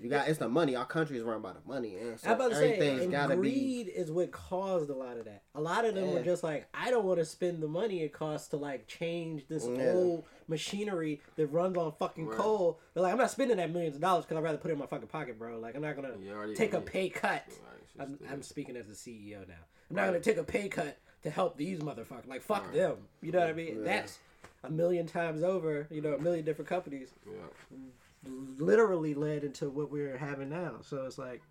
you got it's the money. Our country is run by the money, and so about to everything's gotta be. greed is what caused a lot of that. A lot of them were just like, I don't want to spend the money it costs to like change this Yeah. whole machinery that runs on fucking Right. coal. They're like, I'm not spending that millions of dollars because I'd rather put it in my fucking pocket, bro. Like, I'm not gonna take a pay cut. Right, I'm, I'm speaking as the CEO now. I'm not gonna take a pay cut to help these motherfuckers. Like, fuck Right. them. You know what I mean? Yeah. That's a million times over. You know, a million different companies Yeah. Literally led into what we're having now. So it's like.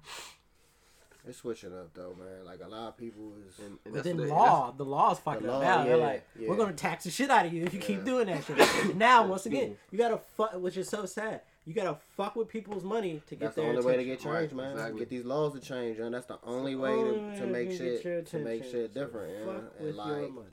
It's switching up though, man. Like a lot of people is. And, and But then what they- law, the law's fucking The up law, now. They're like, yeah. we're gonna tax the shit out of you if you keep doing that shit. now, once again, you gotta fuck, which is so sad. You gotta fuck with people's money to get That's the their only way to get change, Right, man. exactly. Get these laws to change, and that's the only way Only to, way to you make shit to make attention. shit So different. Fuck yeah. with And your like money.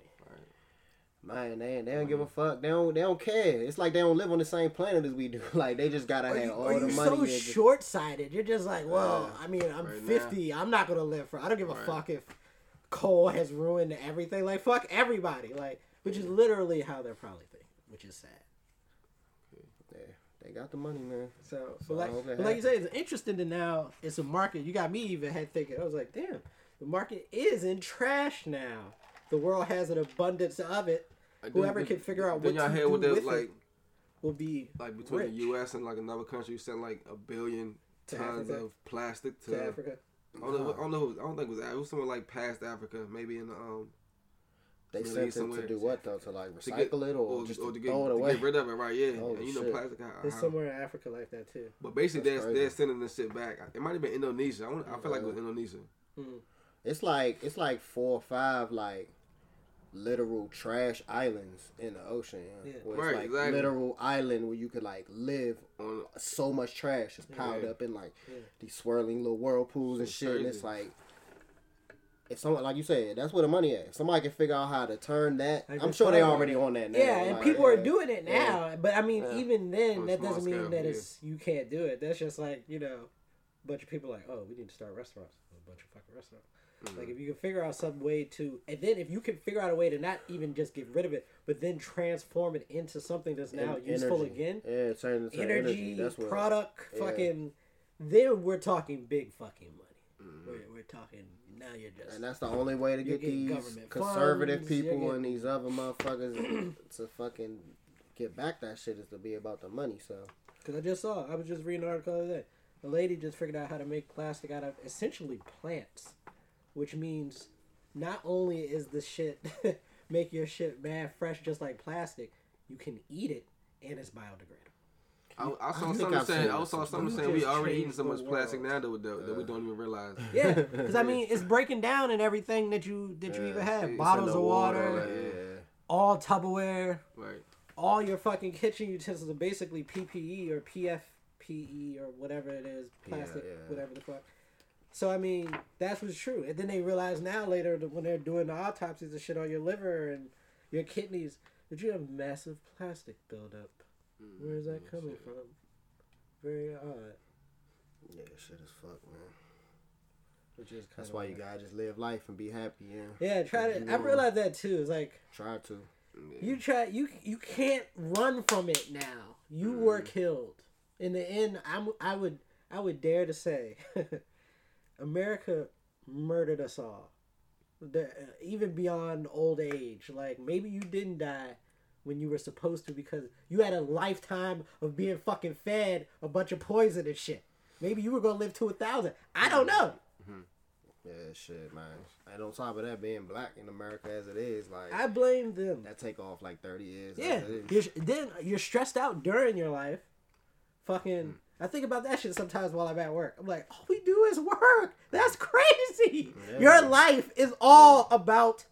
Man, they, they don't give a fuck. They don't they don't care. It's like they don't live on the same planet as we do. Like they just gotta Are have you, all the money. so short sighted? You're just like, well. I mean, I'm Right now. 50. I'm not gonna live for. I don't give a Right. fuck if coal has ruined everything. Like fuck everybody. Like, which is literally how they're probably thinking, which is sad. yeah, they got the money, man. So, So like, like you say, it's interesting to now. It's a market. You got me even head thinking. I was like, damn, the market is in trash now. The world has an abundance of it. Like, Whoever then- can figure out then what y'all to hear do what they with like it will be like between rich the U.S. and like another country, you send like a billion To tons Africa. of plastic to. to Africa. I don't know. I don't know. I don't think it was. It was somewhere like past Africa, maybe in the um. They Middle sent East it somewhere. to do what though? To like To recycle get, it or, just or to to get, throw it to away? get rid of it, right? Yeah, Holy and you know shit. plastic. Uh, how, There's how- uh, somewhere in Africa like that too. But basically, That's they're, crazy. they're sending this shit back. It might have been Indonesia. I, I feel like it was Indonesia. Hmm. It's like it's like four or five like literal trash islands in the ocean. Yeah. Yeah. Where it's Right, like exactly. literal island where you could like live. On So much trash is piled Yeah. up in like Yeah. these swirling little whirlpools and It's shit. And it's like if someone like you said, that's where the money at. If somebody can figure out how to turn that, Like I'm sure they fire. already on that now. Yeah, and like, people are doing it Yeah. now. But I mean, Yeah. even then, that doesn't mean scale, that yeah. it's you can't do it. That's just like you know, a bunch of people like, oh, we need to start restaurants. A bunch of fucking restaurants. Mm-hmm. Like if you can figure out some way to, and then if you can figure out a way to not even just get rid of it, but then transform it into something that's now En- useful energy. again, Yeah, turn energy, energy. That's what product, yeah. fucking, then we're talking big fucking money. Mm-hmm. We're, we're talking now. You're just And that's the only way to get these conservative funds, people getting- and these other motherfuckers to fucking get back that shit is to be about the money. So Because I just saw, I was just reading an article the other day. A lady just figured out how to make plastic out of essentially plants, which means not only is the shit make your shit bad fresh just like plastic, you can eat it and it's biodegradable. I, I saw think something I've saying. I saw before. something saying we already eating so the much plastic now that we, that, that we don't even realize. Yeah, because I mean it's breaking down and everything that you that you Yeah, even have it's bottles the of water, like, yeah. yeah. all Tupperware, Right. all your fucking kitchen utensils are basically PPE or PFPE or whatever it is, plastic, Yeah, yeah. whatever the fuck. So I mean, that's what's true. And then they realize now later that when they're doing the autopsies and shit on your liver and your kidneys that you have massive plastic buildup. Mm-hmm. Where is that oh, coming from? Very odd. Yeah, shit is fuck, man. Which is That's why you gotta just live life and be happy. Yeah, Yeah, try to. I realized that too. It's like try to. You try you you can't run from it now. You mm-hmm. were killed. In the end, I'm I would I would dare to say America murdered us all. The, even beyond old age. Like maybe you didn't die when you were supposed to because you had a lifetime of being fucking fed a bunch of poison and shit. Maybe you were gonna live to a thousand. I don't mm-hmm. know. Mm-hmm. Yeah, shit, man. And on top of that, being black in America as it is, like I blame them. that take off like thirty years. Yeah, as it is. you're, then you're stressed out during your life. Fucking, mm. I think about that shit sometimes while I'm at work. I'm like, all we do is work. That's crazy. Yeah. Your life is all about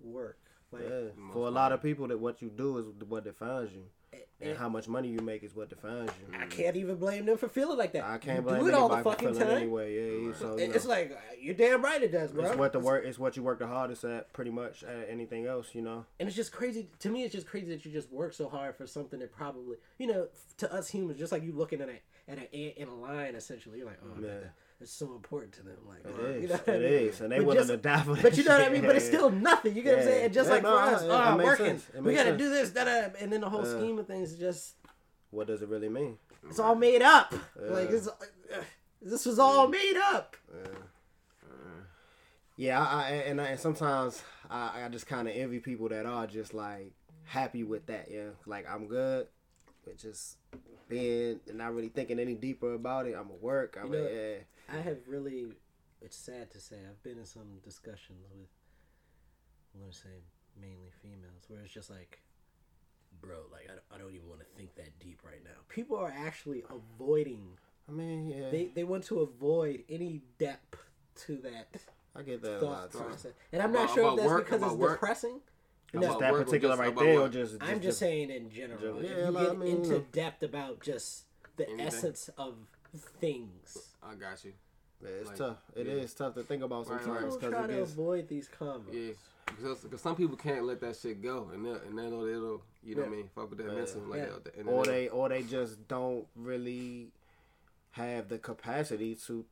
work. Like, Yeah. For a lot of people, that what you do is what defines you, and and how much money you make is what defines you. I can't even blame them for feeling like that. I can't blame do it all the anybody for fucking feeling time. anyway. Yeah, so you It- It's know, like uh, you're damn right it does, bro. it's what the work. It's what you work the hardest at, pretty much. At anything else, you know. And it's just crazy to me. It's just crazy that you just work so hard for something that probably, you know, to us humans, just like you looking at a at a ant in a line. Essentially, you're like, oh, man. that- it's so important to them. Like, It uh, you know what I mean? is, and they But willing just- to die for. But you know what I mean. But it's still nothing. You get what I'm Yeah. saying? And just Yeah, like no, for us, it- oh, I'm working. We got to do this, da da, and then the whole Yeah. scheme of things is just What does it really mean? it's all made up. Like Yeah. it's, uh, this was all made up. Yeah, I, I and I, and sometimes I, I just kind of envy people that are just like happy with that. Yeah, like I'm good, but just being and not really thinking any deeper about it. I'm at work. I'm You know, yeah. I have really. It's sad to say I've been in some discussions with. I'm gonna say mainly females, where it's just like, bro, like I don't, I don't even want to think that deep right now. People are actually avoiding. I mean, yeah, They they want to avoid any depth to that I get that a lot process, and I'm not About- sure if that's work, because it's work? depressing. About No, Just that particular just right there, or what? just, I'm just just saying in general. General. If Yeah, you like, get I mean, into mm. depth about just the Anything. essence of things. I got you. Yeah, it's Like, tough. It is yeah. tough to think about Right, right. sometimes because try it to gets avoid these combos. Yeah. Because, because some people can't let that shit go, and they'll, and they'll, they'll you know what I mean, fuck with that mental, like, Yeah. that, or they'll- or they just don't really have the capacity to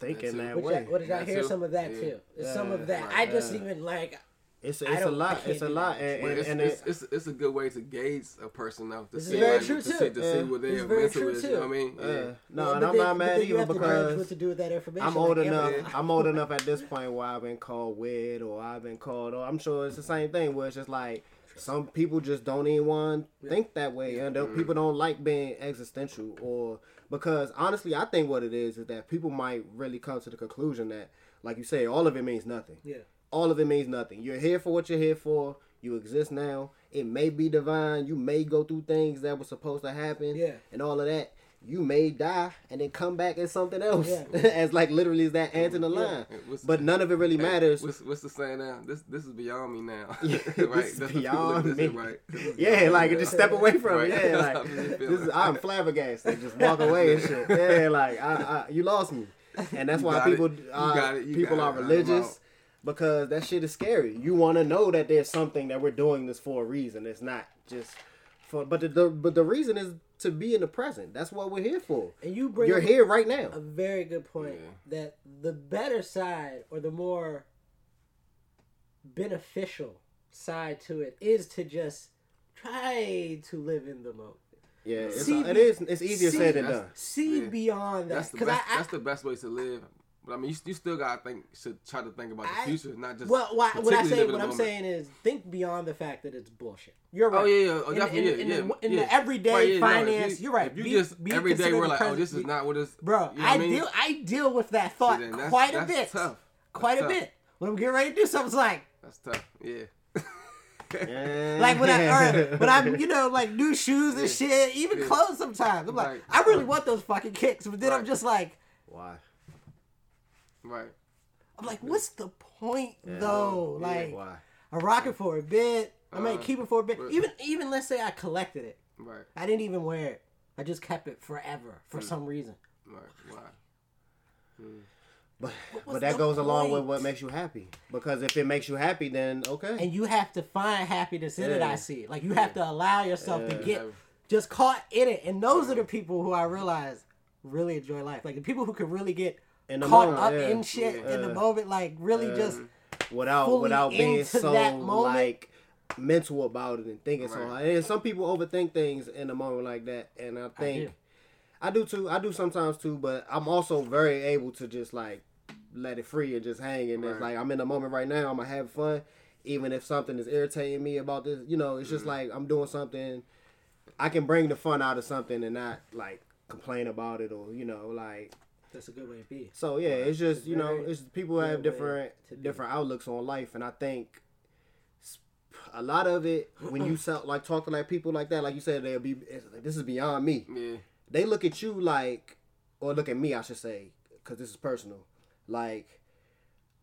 think That's in it. that Which way. I, what did I hear too. some of that Yeah. too? Yeah, some of that. right. I just Yeah. even like It's I it's a lot. It's a lot, and, But and, it's, and it's, it, it's, it's a good way to gauge a person though. To This is see, very like, true, to too. see, to see what This their very mental true, is. too. You know what I mean? uh, Yeah. no, Yeah, and I'm then- not mad then you either have to because what to do with that information. I'm old like, enough. everything. I'm old enough at this point where I've been called weird or I've been called. Or I'm sure it's the same thing. Where it's just like some people just don't even want to think that way, and Mm-hmm. people don't like being existential. Or because honestly, I think what it is is that people might really come to the conclusion that, like you say, all of it means nothing. Yeah. All of it means nothing. You're here for what you're here for. You exist now. It may be divine. You may go through things that were supposed to happen. Yeah. And all of that. You may die and then come back as something else. Yeah. as like literally as that ant in the line. Hey, what's- But none of it really Hey, matters. What's, what's the saying now? This this is beyond me now. Yeah, right? this is That's beyond look- this is me. right. This Yeah, beyond like me. just step away from Right. it. Yeah, like this is, I'm flabbergasted. Just walk away and shit. Yeah, like I, I, you lost me, and that's You why got it. people uh, it. People are it. Religious out. Because that shit is scary. You want to know that there's something that we're doing this for a reason. It's not just for, but the, the but the reason is to be in the present. That's what we're here for. And you bring You're here right now. a very good point Yeah. that the better side or the more beneficial side to it is to just try to live in the moment. Yeah, it's, See, it is. It's easier see, said than that's- done. See Yeah. beyond That's that the best. I, I that's the best way to live. But I mean, you, you still gotta think. Should try to think about the I- future, not just. well, why, what I say, what I'm moment. saying is, think beyond the fact that it's bullshit. You're oh, right. Oh yeah, yeah, oh, In- definitely, in, yeah, in, yeah, the, in yeah. the everyday Right, yeah, no, if finance, you- you, are right. If you Be- just be every day we're like, oh, this is not what it's. Bro, you know I what mean? deal I deal with that thought then that's- quite a bit. tough. Quite That's a tough. bit. When I'm getting ready to do something, it's like That's tough. Yeah. like when I or when I'm you know like new shoes and shit, even clothes sometimes. I'm like, I really want those fucking kicks, but then I'm just like, Why? Right. I'm like, what's the point Yeah. though? Yeah. Like, Why? I rock it for a bit. I might Uh, keep it for a bit. but- Even even let's say I collected it, Right. I didn't even wear it. I just kept it forever for Hmm. some reason. Right. Why? But but that the goes along with what makes you happy. Because if it makes you happy, then okay. And you have to find happiness in it. I see. Like you have to allow yourself to get just caught in it. And those are the people who I realize really enjoy life. Like the people who can really get In the caught moment, up yeah. in shit in the moment. Like really Yeah. just without fully without being into so that moment. like mental about it and thinking so hard. And some people overthink things in a moment like that, and I think do. I do. too. I do sometimes too, but I'm also very able to just like let it free and just hang. And it's like I'm in the moment right now. I'm gonna have fun, even if something is irritating me about this. You know, it's just Mm-hmm. like I'm doing something. I can bring the fun out of something and not like complain about it or you know like that's a good way to be. so yeah, it's just you know, it's people have different different outlooks on life, and I think a lot of it when you sell like talking to like people like that, like you said, they'll be like, this is beyond me. Yeah. They look at you like, or look at me, I should say, because this is personal, like,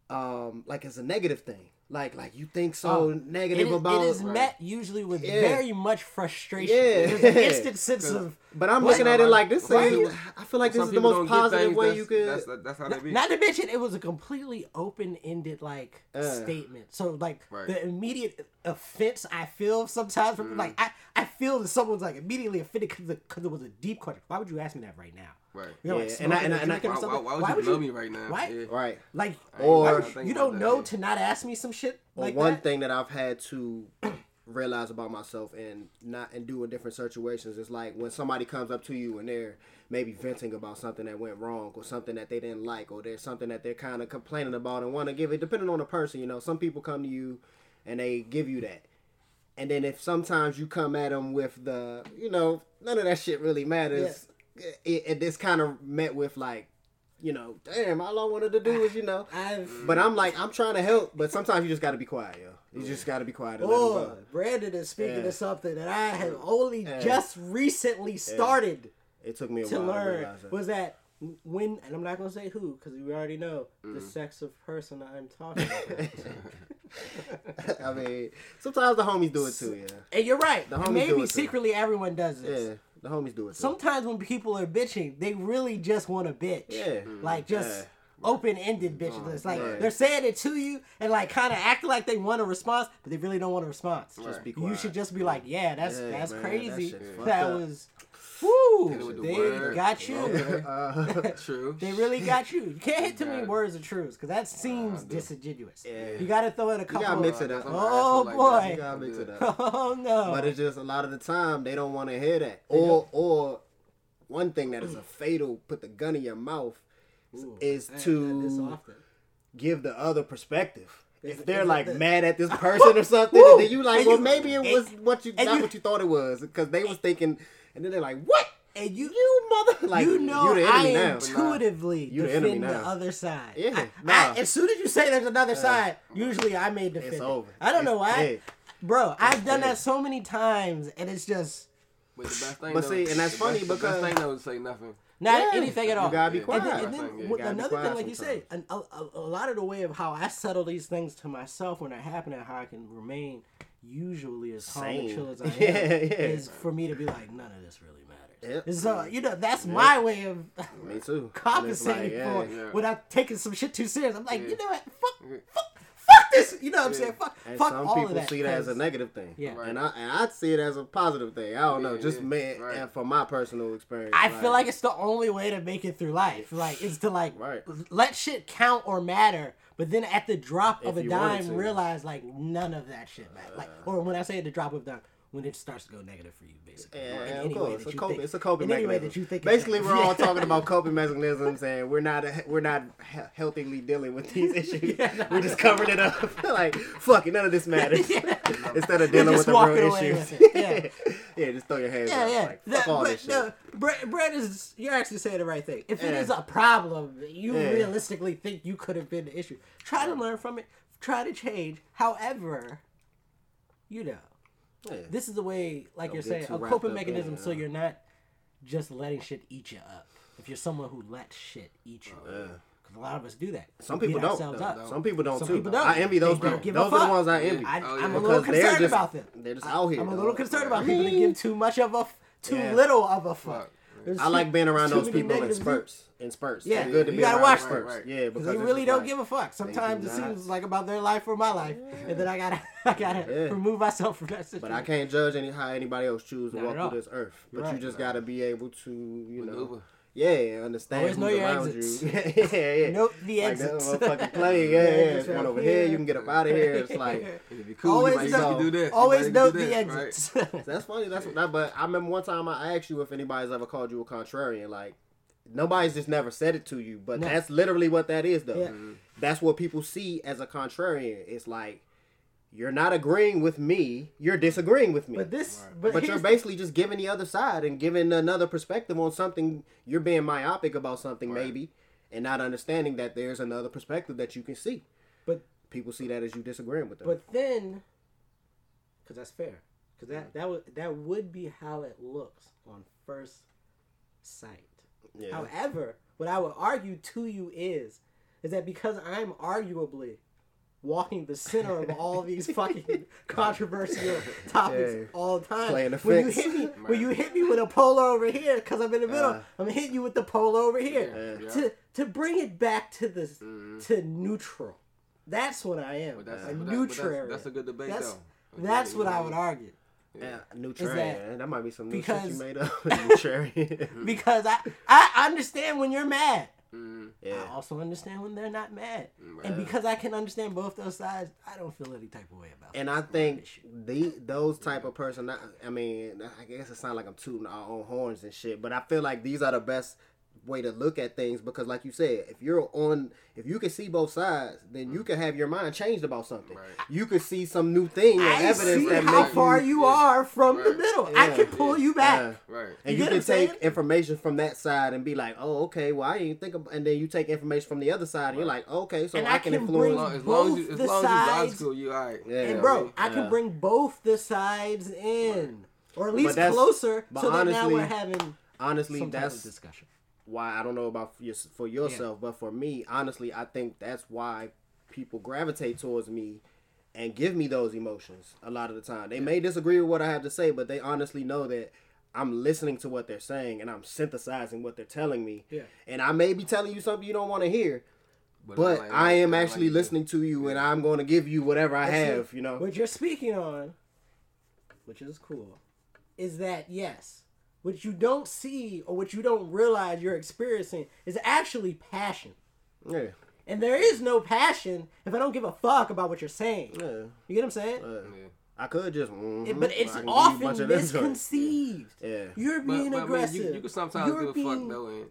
um, like it's a negative thing. Like like you think so Oh, negative it is, about it is Right. met usually with Yeah. very much frustration. Yeah. There's an instant sense of But I'm What? looking at it like this. Some Is, I feel like this is the most positive things, way that's- you could. That's, that's how they be. Not to mention, it was a completely open-ended like Uh. statement. So like Right. the immediate offense I feel sometimes from like I, I feel that someone's like immediately offended because it was a deep question. Why would you ask me that right now? Right. You know, like Yeah, smoking and I- and I- or and I- drinking Why, why, something. why would you blow me right now? Why? Yeah. right. Like Or- why- I didn't think you don't know yeah. to not ask me some shit Well, like one that. thing that I've had to realize about myself and not and do in different situations is like when somebody comes up to you and they're maybe venting about something that went wrong or something that they didn't like or there's something that they're kind of complaining about and want to give it depending on the person you know some people come to you and they give you that and then if sometimes you come at them with the you know none of that shit really matters it, it, it's kind of met with like you know damn all i wanted to do is you know I've but I'm like, I'm trying to help, but sometimes you just got to be quiet, yo. You just got to be quiet and let 'em Oh. Brandon is speaking Yeah. to something that I have only Yeah. just recently started It took me a to while to learn. realize. Was that when, and I'm not going to say who because we already know Mm. the sex of person I'm talking about. I mean, sometimes the homies do it too, yeah. and you're right. The homies maybe secretly everyone does this. Yeah, the homies do it too. Sometimes when people are bitching, they really just want to bitch. Yeah. Mm, like just open ended bitches. Oh, It's like right. they're saying it to you and like kind of acting like they want a response, but they really don't want a response. Just be You should just be like, yeah, that's Yeah, that's man, crazy. shit's That, was, woo, Hit it with the they word. got you. Uh, True. They really got you. You can't hit too many words of truths because that seems do. disingenuous. Yeah. You got to throw in a you couple. gotta mix it up. Oh, asshole like boy. You gotta mix it up. Oh no! But it's just a lot of the time they don't want to hear that. Or or one thing that is a fatal put the gun in your mouth Ooh, is I ain't done this to give the other perspective. If they're like mad at this person or something, then you like, well, maybe it was what you not what you thought it was because they was thinking, and then they're like, what? And you, You mother, like you know, you the I now. intuitively You the defend enemy the other side. Yeah, I- nah. I- as soon as you say there's another side, usually I may defend. It's it. over. I don't It's know why, dead. bro. I've done dead. that so many times, and it's just But the best thing But though, see, and that's the funny best, the because- best thing though is say nothing. not Yeah, anything at all. you all. gotta be quiet. And then, and then not good. with You gotta be another thing, quiet like you say, an, a, a, a lot of the way of how I settle these things to myself when they happen and how I can remain usually as calm and chill as I am Yeah, yeah. is for me to be like, none of this really matters. Yep. So uh, you know, that's my way of Me too. Compensating like, yeah, for yeah. without taking some shit too serious. I'm like, you know what? Fuck, fuck, fuck this. You know what I'm Yeah. saying? Fuck, And fuck some all people of that. see that as a negative thing. Yeah. Right. And I and I see it as a positive thing. I don't know, Yeah, just yeah. me Right. and from my personal experience. I feel like it's the only way to make it through life. Like, is to like Right. let shit count or matter, but then at the drop of a dime, realize like none of that shit matters. Like, uh. or when I say at the drop of a dime, when it starts to go negative for you, basically. Yeah, of course. It's a, coping, it's a coping in any way that you think. Basically, we're all talking about coping mechanisms, and we're not we're not he- healthily dealing with these issues. we're just covering it up. like, fuck it, none of this matters. Instead of dealing with the real issues. it, yeah, just throw your hands Yeah, up. yeah. Like, fuck That- all but this shit. no, Brett, Brett is you're actually saying the right thing. If it Yeah. is a problem, you Yeah. realistically think you could have been the issue. Try to learn from it. Try to change. However, you know, Yeah. this is the way, like Don't you're saying, a coping up in mechanism, so you're not just letting shit eat you up. If you're someone who lets shit eat you, oh, Yeah. because a lot of us do that. Some people don't. ourselves up. Some people don't Some too. people don't. I envy those They people. Those are the ones I envy. I, Oh, I'm a little concerned just- about them. They're just out here. I'm a little concerned about people that give too much of a, f- too Yeah. little of a fuck. Fuck. There's I like being around those people in negatives. spurts. In spurts. Yeah, It's good to you be gotta around watch spurts. them. Right, right. Yeah, because Because they really don't like- give a fuck. Sometimes it seems like about their life or my life, and then I gotta, I gotta Yeah. remove myself from that situation. But I can't judge any how anybody else choose to walk at through this earth. But Right. you just gotta be able to, you know, Maneuver. Yeah, understand Always who's know your around exits. you. yeah, yeah, yeah. Note the like that exits. motherfucking play. Yeah, yeah. exits It's one over here. You can get up out of here. It's like And if you cool, Always you might know- do this. Always might note do the this, right? exits. that's funny. That's what that. But I remember one time I asked you if anybody's ever called you a contrarian. Like nobody's just never said it to you, but No. that's literally what that is, though. Yeah. Mm-hmm. That's what people see as a contrarian. It's like you're not agreeing with me. You're disagreeing with me. but this, but, But you're basically just giving the other side and giving another perspective on something. You're being myopic about something, Right. maybe, and not understanding that there's another perspective that you can see. But People see that as you disagreeing with them. but then, because that's fair, because that that would that would be how it looks on first sight. yeah. However, what I would argue to you is, is that because I'm arguably walking the center of all these fucking controversial topics Yeah. all the time. Playing the when you hit me, when you hit me with a polo over here, because I'm in the middle, Uh. I'm hitting you with the polo over here. Yeah. To to bring it back to the Mhm. to neutral. That's what I am. But that's, a but that- neutral. that's, that's a good debate, That's- though. That's Yeah, what I would argue. yeah, Is neutrarian. that- That, might be some new shit because- you made up. neutrarian. Because I I understand when you're mad. Mhm, yeah. I also understand when they're not mad. Right. And because I can understand both those sides, I don't feel any type of way about it. And. I think the those type of person. I mean, I guess it sounds like I'm tooting our own horns and shit, but I feel like these are the best way to look at things because, like you said, if you're on, if you can see both sides, then you mm. can have your mind changed about something. Right. You could see some new thing or I evidence see that how make far you, you yeah. are from the Right. middle. I can pull you back. Yeah. Right. And You you, can take saying? information from that side and be like, oh, okay, well, I didn't think of, and then you take information from the other side and you're like, okay, so And I, I can can influence. bring- as, long as, Both you, as, the long as you sides- logical, you alright. Yeah. And bro, I yeah. can bring both the sides in. Or at least closer but so that now we're having Honestly, some that's discussion. Why I don't know about for, your, for yourself, but for me, honestly, I think that's why people gravitate towards me and give me those emotions a lot of the time. They may disagree with what I have to say, but they honestly know that I'm listening to what they're saying and I'm synthesizing what they're telling me. Yeah. And I may be telling you something you don't want to hear, but like- I am actually like- listening to you, and I'm going to give you whatever I But see, have. You know. What you're speaking on, which is cool, is that yes, what you don't see or what you don't realize you're experiencing is actually passion. Yeah. And there is no passion if I don't give a fuck about what you're saying. Yeah. You get what I'm saying? Uh, Yeah. I could just. mhm, It- but it's I can give you a bunch often of them joints. misconceived. Yeah. You're But, being but I mean, aggressive. you, you can sometimes You're give a being... fuck though, and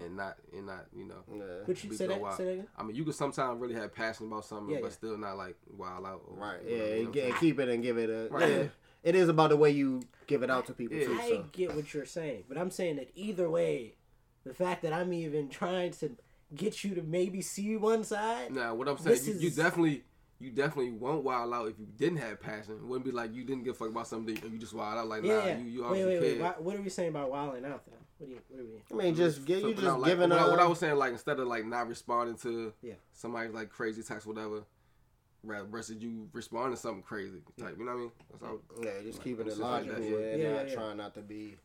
and not and not you know. Yeah. But you say that, say that again? I mean, you can sometimes really have passion about something, Yeah, but yeah. still not like wild out. Or, Right. Yeah. you know and what get- and keep it and give it a. Right. Yeah. It is about the way you give it out to people Yeah. too. I So. get what you're saying, but I'm saying that either way, the fact that I'm even trying to get you to maybe see one side. Now, what I'm saying, This you, you definitely, you definitely won't wild out if you didn't have passion. It wouldn't be like you didn't give a fuck about something and you just wild out. Like, Yeah, nah, yeah. you, you wait, obviously wait, wait. cared. Why, what are we saying about wilding out, though? What do you, what do we? I mean, just get you Flipping just out, like, giving what, I, a. what I was saying, like instead of like not responding to Yeah. somebody's like crazy text, whatever, rather versus you responding to something crazy type. You know what I mean? That's all. Yeah, just keeping it It's just like logical yeah, yeah. and Yeah, not yeah, yeah. trying not to be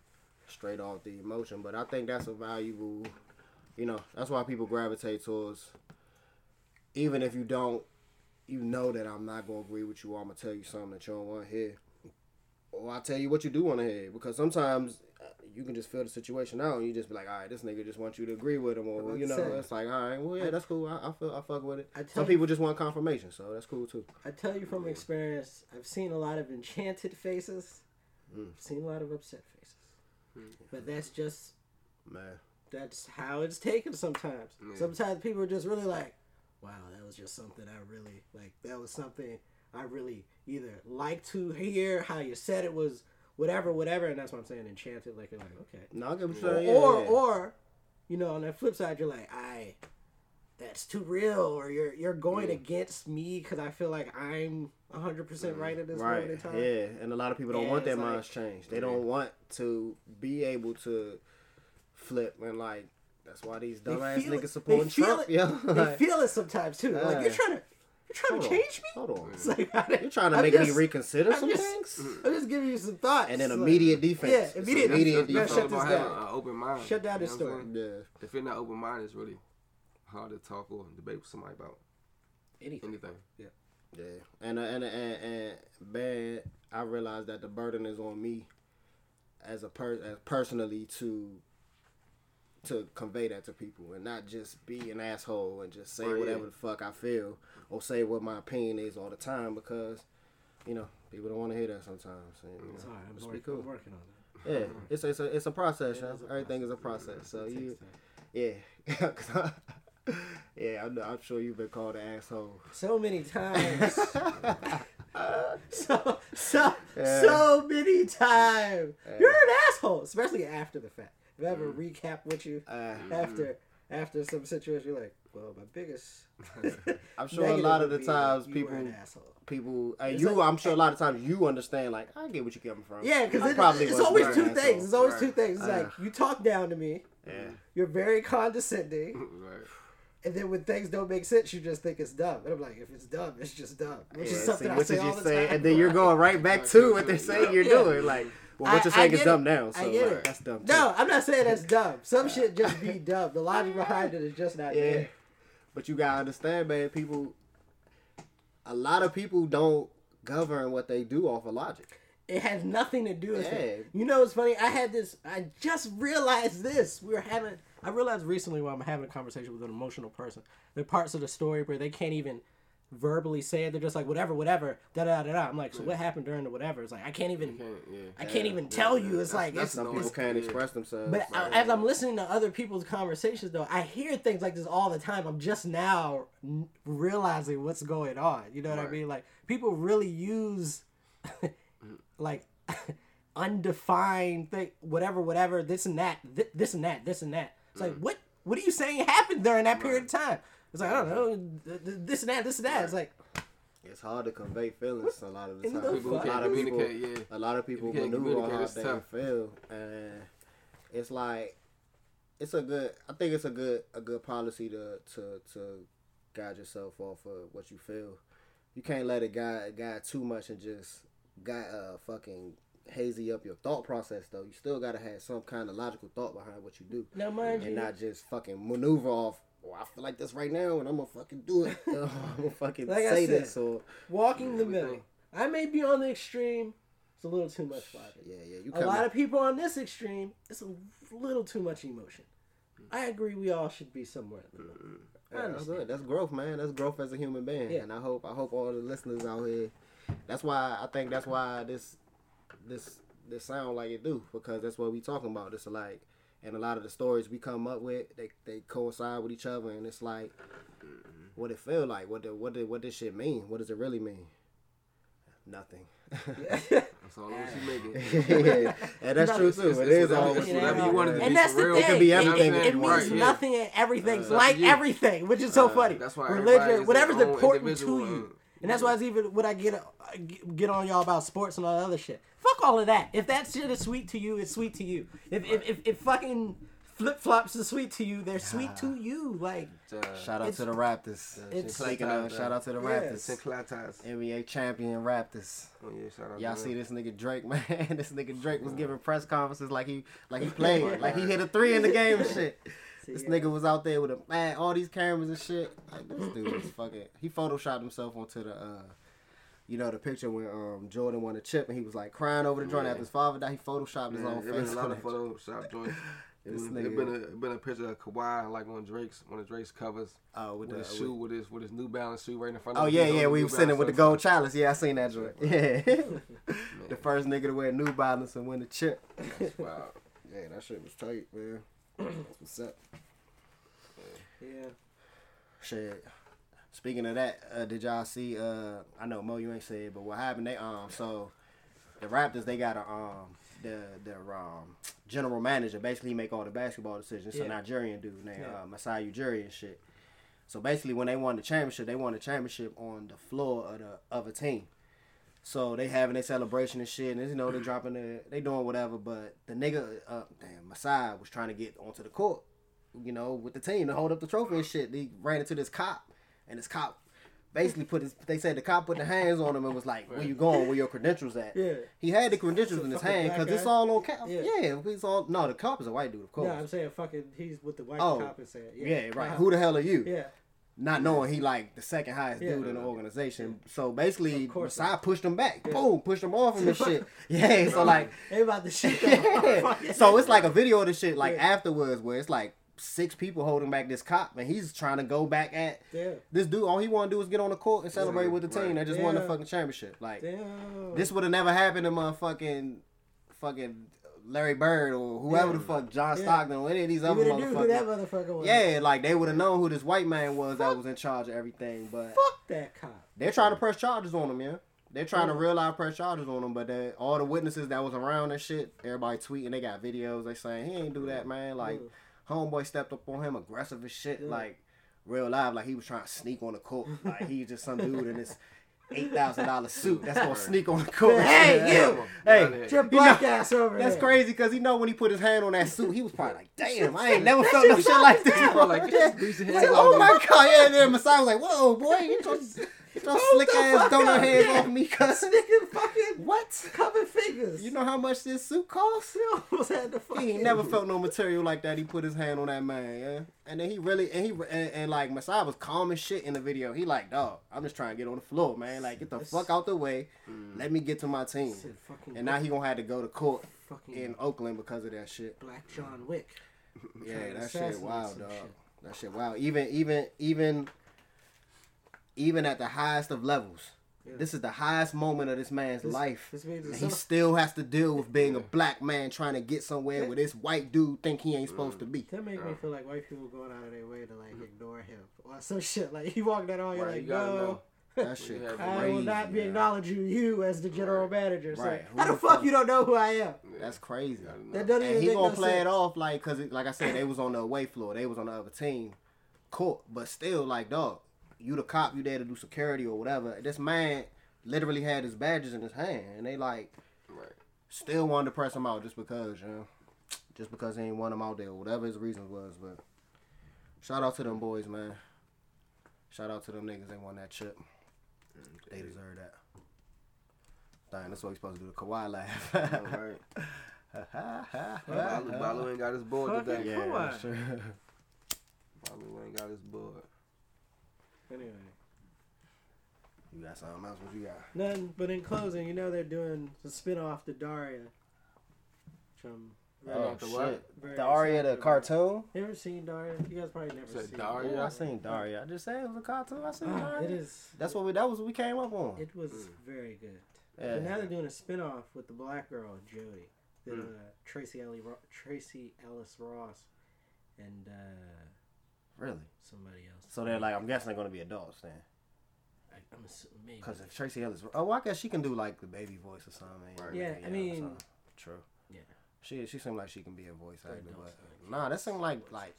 straight off the emotion. But I think that's a valuable, you know, that's why people gravitate towards. Even if you don't, you know that I'm not gonna agree with you. or I'm gonna tell you something that you don't want to hear, or I tell you what you do want to hear. Because sometimes you can just feel the situation out, and you just be like, all right, this nigga just wants you to agree with him, or you know, That's it's like, all right, well, yeah, that's cool. I, I feel I fuck with it. I tell Some you- people just want confirmation, so that's cool too. I tell you from experience, I've seen a lot of enchanted faces. Mm. I've seen a lot of upset faces. But that's just Man, that's how it's taken sometimes. Yeah. Sometimes people are just really like, wow, that was just something I really like. That was something I really either like to hear. How you said it was whatever, whatever, and that's what I'm saying. Enchanted, like you're like, okay. no, I get what Or, yeah, or, yeah. or, you know, on the flip side, you're like, I, that's too real, or you're you're going against me because I feel like I'm 100 percent mm, right at this moment in time. Yeah, and a lot of people don't want their like- minds changed. They don't want to be able to flip and like. That's why these dumbass niggas supporting Trump. it- Yeah, They feel it sometimes too. like you're trying to, you're trying hold to on, change me. Hold on. It's like, You're trying to I'm make me reconsider I'm some just- things, I'm just giving you some thoughts. and then Like, immediate defense. Yeah, It's immediate immediate defense. That's shut this down. open mind. Shut down you this know what I'm story. Yeah, If you're not open minded, it's really hard to talk or debate with somebody about Anything. anything. yeah, Yeah. and uh, and and and bad. I realized that the burden is on me, as a per as personally to. To convey that to people and not just be an asshole and just say Right, whatever yeah. the fuck I feel or say what my opinion is all the time because, you know, people don't want to hear that sometimes. And, you know, It's all right. I'm, work, cool. I'm working on that. Yeah, it's it's a it's a process. Yo. a Everything is a process. process. So you, time. I- yeah, I'm, I'm sure you've been called an asshole. So many times. so so Yeah. so many times. Yeah. You're an asshole, especially after the fact. If I ever Mm. recap with you Uh, after after some situation, you're like, well, my biggest. I'm sure a lot of the times you people people and It's you. like- I'm sure a lot of times you understand. Like I get what you're coming from. Yeah, because probably it's always two asshole. things. It's always Right. two things. It's Uh. like you talk down to me, Yeah, you're very condescending, right. and then when things don't make sense, you just think it's dumb. And I'm like, if it's dumb, it's just dumb. Which yeah. is something see, I what say did you all the say? time. And then you're going right back to what they're saying you're Yeah. doing. Like, well, what I- you're saying is get dumb it. now. So I get like, it. that's dumb. Too. No, I'm not saying that's dumb. Some shit just be dumb. The logic behind it is just not Yeah. there. But you gotta understand, man. People, a lot of people don't govern what they do off of logic. It has nothing to do with Yeah. it. You know what's funny? I had this. I just realized this. We were having. I realized recently while I'm having a conversation with an emotional person, there are parts of the story where they can't even verbally say it. They're just like whatever, whatever, da da da da. I'm like, so what happened during the whatever? It's like I can't even. Can't, yeah. I can't even tell you. It's like that's it's, Some No, people can't express themselves. But I- as I'm listening to other people's conversations, though, I hear things like this all the time. I'm just now realizing what's going on. You know what I mean? Like people really use like undefined thing, whatever, whatever, this and that, th- this and that, this and that. It's like mm. what? What are you saying happened during that period of time? It's like I don't know, th- th- this and that, this and that. It's like it's hard to convey feelings a lot of the time. People a lot of people, yeah. a lot of people If you can't maneuver on how they tough. feel, and it's like it's a good. I think it's a good a good policy to to to guide yourself off of what you feel. You can't let it guide guide too much and just got uh fucking hazy up your thought process though. You still gotta have some kind of logical thought behind what you do. now, mind you, and not just fucking maneuver off oh, I feel like this right now, and I'm gonna fucking do it. I'm gonna fucking Like say said, this. Or Walking the middle. think. I may be on the extreme. It's a little too much logic. yeah, yeah, you A lot of people on this extreme, it's a little too much emotion. Mm. I agree. We all should be somewhere in the middle. I Yeah, that's good. That's growth, man. That's growth as a human being. Yeah. And I hope I hope all the listeners out here. That's why I think that's why this this this sound like it do because that's what we talking about. It's like and a lot of the stories we come up with they they coincide with each other and it's like what it feel like. What the, what the, what this shit mean? What does it really mean? Nothing. That's all she making. yeah, and that's true too. It's- it's whatever- all You whatever you want it to and be that's for the real. thing. It could be It- everything. It, it means Right, yeah. nothing and everything's Uh, like you. everything, which is so Uh, funny. That's why religion, whatever's important to individual, you, and- and that's why it's even when I get uh, get on y'all about sports and all that other shit. Fuck all of that. If that shit is sweet to you, it's sweet to you. If if if, if fucking flip flops are sweet to you, they're sweet to you. Like Uh, Shout out to the Raptors. it's- Speaking of, shout out to the Raptors. Sinclair ties. NBA champion Raptors. Oh yeah, shout out. Y'all to see them. this nigga Drake, man? this nigga Drake was giving press conferences like he like he played, like he hit a three in the game and shit. This yeah. nigga was out there with a man, all these cameras and shit. Like this dude was fucking. He photoshopped himself onto the, uh, you know, the picture when um Jordan won a chip and he was like crying over the joint Yeah. after his father died. He photoshopped his Man, own there been face. a lot of Photoshop joints. This It nigga- been a been a picture of Kawhi like on Drake's one of Drake's covers Oh, with with the his shoe with his with his New Balance shoe right in front Oh of him. yeah, yeah, we was sitting with the gold chalice. Yeah, I seen that joint. Yeah, the first nigga to wear New Balance and win the chip. Wow. Yeah, that shit was tight, man. That's what's up. yeah, Shit. Speaking of that, uh, did y'all see? Uh, I know Mo, you ain't say it, but what happened? They um, so the Raptors they got a um, the the um general manager basically make all the basketball decisions. It's Yeah. a Nigerian dude named Yeah. uh, Masai Ujiri and shit. So basically, when they won the championship, they won the championship on the floor of the of a team. So they having their celebration and shit, and you know they dropping the they doing whatever. But the nigga, uh, damn, Masai was trying to get onto the court, you know, with the team to hold up the trophy and shit. He ran into this cop, and this cop basically put his. They said the cop put the hands on him and was like, "Where you going? Where your credentials at?" yeah. He had the credentials in his hand because it's all on cap. Yeah. Yeah, he's all no. The cop is a white dude, of course. No, I'm saying fucking. He's with the white Oh, cop and saying, yeah, yeah, right. Uh-huh. Who the hell are you? Yeah, not knowing he like the second highest Yeah. dude in the organization. So basically, Masai pushed him back. Yeah. Boom, pushed him off and shit. Yeah, so like, they about to shit. yeah. So it's like a video of the shit like Yeah. afterwards where it's like six people holding back this cop and he's trying to go back at yeah, this dude. All he want to do is get on the court and celebrate with the team Right. that just won the fucking championship. Like damn. this would have never happened to motherfucking fucking Larry Bird or whoever Yeah. the fuck John Yeah. Stockton or any of these other would knew who that motherfuckers. motherfucker. Yeah, like they would have known who this white man was that was in charge of everything, but Fuck that cop. they're trying to press charges on him, yeah. They're trying to real life press charges on him, but they, all the witnesses that was around and shit, everybody tweeting, they got videos. They saying he ain't do that, man. Like homeboy stepped up on him aggressive as shit, like real live, like he was trying to sneak on the court. like he's just some dude in this eight thousand dollar suit that's gonna sneak on the court. Hey, Yeah. you! Hey, out of. Get your You black know, ass over That's there. crazy because he know when he put his hand on that suit, he was probably like, "Damn, I ain't never felt no shit like this." Bro, like, Yeah. just Like, oh my god, yeah, and then Masai was like, whoa, boy, get your, your slick ass donut hands yeah. off me, cuz. Nigga fucking What? covered fingers. You know how much this suit costs? you almost had to fucking. He ain't never felt no material like that. He put his hand on that man, yeah. And then he really, and he, and, and like Masai was calm as shit in the video. He like, dog, I'm just trying to get on the floor, man. Like, get the fuck out the way. Mm. Let me get to my team. And now he gonna have to go to court fucking in Oakland because of that shit. Black John Wick. Yeah, that shit wild, dog. shit. That shit wild. Even even even even at the highest of levels. Yeah. This is the highest moment of this man's This- life. this means and he still has to deal with being a black man trying to get somewhere where this white dude think he ain't supposed to mm. be. That make me feel like white people going out of their way to like ignore him or some shit. Like he walked that on, you're Right, like, you no. That shit have- I will not be man. acknowledging you as the general manager. So Right. Who how the the fuck, fuck- you don't know who I am? That's crazy. That doesn't And even he make gonna no play sense. it off like, cause it, like I said, they was on the away floor. They was on the other team court, but still, like, dog, you the cop, you there to do security or whatever. This man literally had his badges in his hand, and they like Right. still wanted to press him out just because, you know, just because they ain't want him out there, or whatever his reasons was. But shout out to them boys, man. Shout out to them niggas. They won that chip. Mm, they deserve that. Dang, that's what we supposed to do. The Kawhi laugh. All right. Balu, Balu ain't got his board Fuck today. it. yeah, Kawhi. sure. Balu ain't got his board. Anyway, You got something else? What you got? none. But in closing, you know they're doing the spin-off to Daria. Which I'm Oh the what? shit! very Daria, the cartoon. You ever seen Daria? You guys probably never Said seen. Daria? it. Yeah, I seen Daria. I just said it was a cartoon. I seen Ah, Daria. it is. That's what we. That was what we came up on. It was Mm. very good. Yeah. But now they're doing a spin-off with the black girl Jodie, the Mm. uh, Tracee Ellie Ro- Tracee Ellis Ross, and uh, Really? somebody else. So they're like, I'm guessing they're gonna be adults then. I, I'm assuming maybe. Because if Tracee Ellis, oh, well, I guess she can do like the baby voice or something. Right. Yeah, I mean- true. Yeah. She she seemed like she can be a voice actor, but like, nah, that seemed like like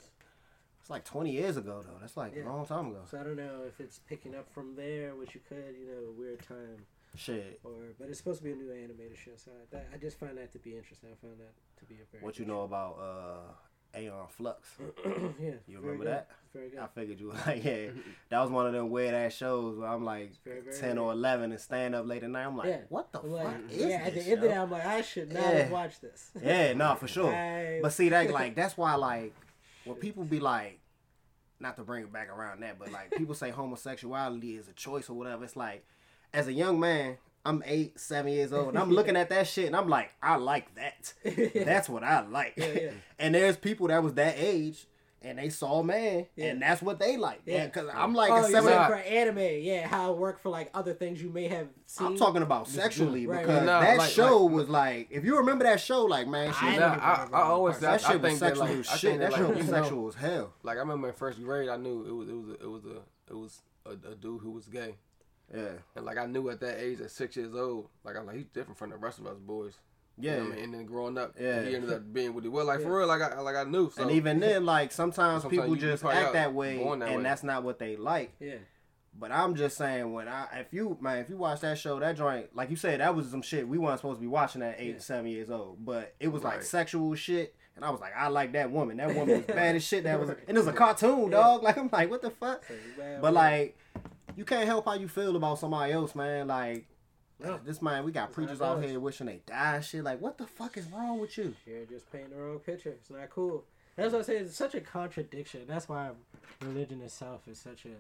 it's like 20 years ago though. That's like Yeah. a long time ago. So I don't know if it's picking up from there, which you could, you know, weird time, Shit. or but it's supposed to be a new animated show. So I, that, I just find that to be interesting. I found that to be a very What you know about uh Aeon Flux? yeah, You remember that? Very good. I figured you were like, yeah. That was one of them weird ass shows where I'm like very, very 10 or 11 and stand up late at night. I'm like, Yeah. what the like, fuck is yeah, at the this? end of that, I'm like, I should not Yeah. have watched this. Yeah, no, for sure. I- But see that like that's why like when people be like not to bring it back around that, but like people say homosexuality is a choice or whatever, it's like as a young man, I'm eight, seven years old, and I'm looking at that shit and I'm like, I like that. That's what I like. Yeah, yeah. and there's people that was that age and they saw man Yeah. and that's what they like. Yeah. Yeah. Cause I'm like oh, a you seven for anime, yeah, how it worked for like other things you may have seen. I'm talking about sexually Right, because right. Nah, that like- show like- was like if you remember that show, like man, she I Nah, never I, I always part. I, that shit I was think that sexual like as I shit. think That that shit like was you know, sexual as hell. like I remember in first grade I knew it was it was a, it was a it was a, a dude who was gay. Yeah. And like I knew at that age, at six years old, like I'm like he's different from the rest of us boys. You know Yeah. I mean? And then growing up, Yeah. he ended up being what he was. Like for real, like I like I knew. So and even then, like sometimes Sometimes people you- you just act that way, that and way. that's not what they like. Yeah, But I'm just saying, when I if you man, if you watch that show, that joint, like you said, that was some shit we weren't supposed to be watching at eight, Yeah. seven years old. But it was like sexual shit, and I was like, I like that woman. That woman was bad as shit. That was, and it was a cartoon, Yeah. dog. Like I'm like, what the fuck? so But with like, you can't help how you feel about somebody else, man. Like. No. This man, we got how preachers out here wishing they die shit. Like, what the fuck is wrong with you? you're just painting the wrong picture. It's not cool. That's what I say. It's such a contradiction. That's why religion itself is such a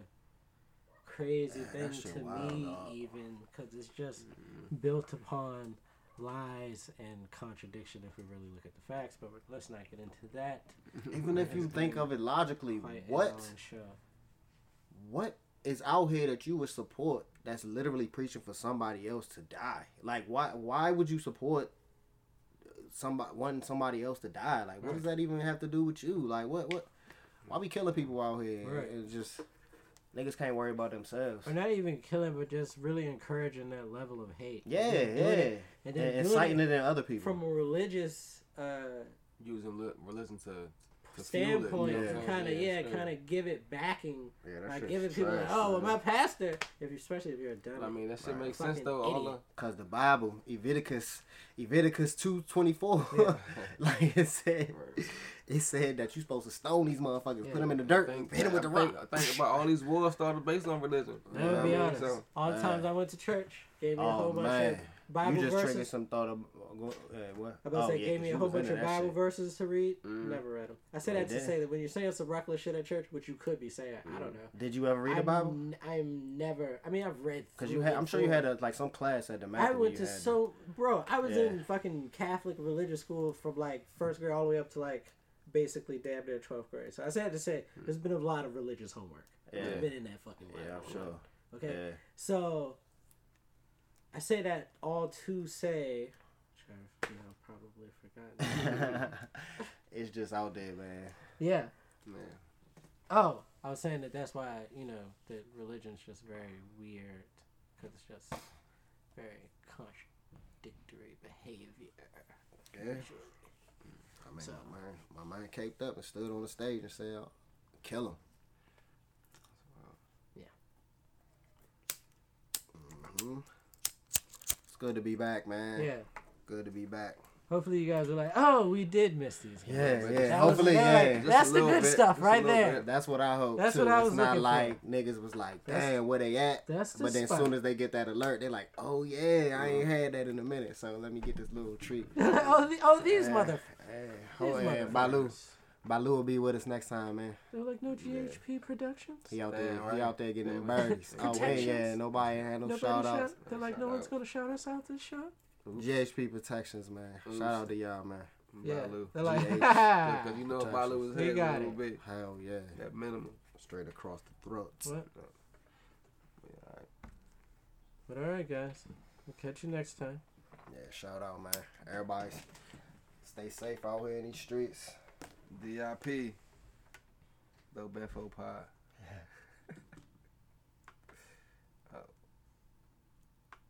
crazy Man, thing to wild, me, dog. even because it's just mm-hmm. built upon lies and contradiction. If we really look at the facts, but let's not get into that. Even if you think of it logically, what show. what is out here that you would support that's literally preaching for somebody else to die? Like why why would you support somebody wanting somebody else to die? Like what does that even have to do with you? Like what what why we killing people out here? Right. It's just niggas can't worry about themselves. Or not even killing, but just really encouraging that level of hate. Yeah, And yeah. then it- And and then doing inciting it it in other people. from a religious uh, using li- religion to, to fuel it, standpoint, you know Yeah. what I'm kind of saying? yeah, kind of give it backing, yeah, like giving people like, oh, well, man. my pastor, if you, especially if you're a dummy. I mean, that shit Right. makes sense Fucking though. All idiot. Cause the Bible, Leviticus, Leviticus two twenty four, Yeah. like it said, Right. it said that you're supposed to stone these motherfuckers, Yeah. put them in the dirt, think, hit them with the think, rock. I think about all these wars started based on religion. I'm You know gonna be honest. So, All the Uh, times I went to church, gave me a whole Oh bunch man, of Bible you just triggered verses. some thought of uh, what? I about to Oh, say, yeah, gave me a whole bunch of Bible shit. verses to read. Mm. Never read them. I Oh, that to say that when you're saying some reckless shit at church, which you could be saying, I don't know. Did you ever read I'm, Bible? n- I'm never. I mean, I've read. Because you had, I'm sure you had a, like some class at the I went to so, bro. I was Yeah. in fucking Catholic religious school from like first grade all the way up to like basically damn near twelfth grade. So I said to say, there's been a lot of religious homework. Yeah. I've been in that fucking. Yeah. I'm sure. Okay, Yeah. so I say that all to say, which I've you know probably forgotten. it's just out there, man. yeah. man. Oh, I was saying that that's why you know that religion's just very weird because it's just very contradictory behavior. Yeah. I mean, So- my man, my man caped up and stood on the stage and said, "Kill him." Yeah. hmm It's good to be back, man. Yeah. Good to be back. Hopefully you guys were like, oh, we did miss these. guys." Yeah, yeah. was- Hopefully, they're yeah. like, That's the good bit, stuff right there. bit. That's what I hope. That's too. what I it's was not looking for. like niggas was like, That's- damn, where they at? That's the But then as soon as they get that alert, they're like, oh yeah, I ain't had that in a minute, so let me get this little treat. oh, the, oh, these Yeah. mother. Hey, These oh, yeah, motherfuckers. Balu. Balu will be with us next time, man. They're like no GHP Productions. He out Damn there, right. he out there getting Damn them birdies. Oh, wait, yeah, nobody had no Nobody shout shout. outs. They're like no Shout one's gonna shout us out this shot. GHP protections, man. Oops. Shout out to y'all, man. Yeah, Balu. they're like, Because you know Protections. Balu was He heavy a got little it. bit. Hell yeah. That minimum. Straight across the throats. what? Yeah, all right. But all right, guys, we'll catch you next time. Yeah, shout out, man. Everybody stay safe out here in these streets. DIP. Dope Info Pod.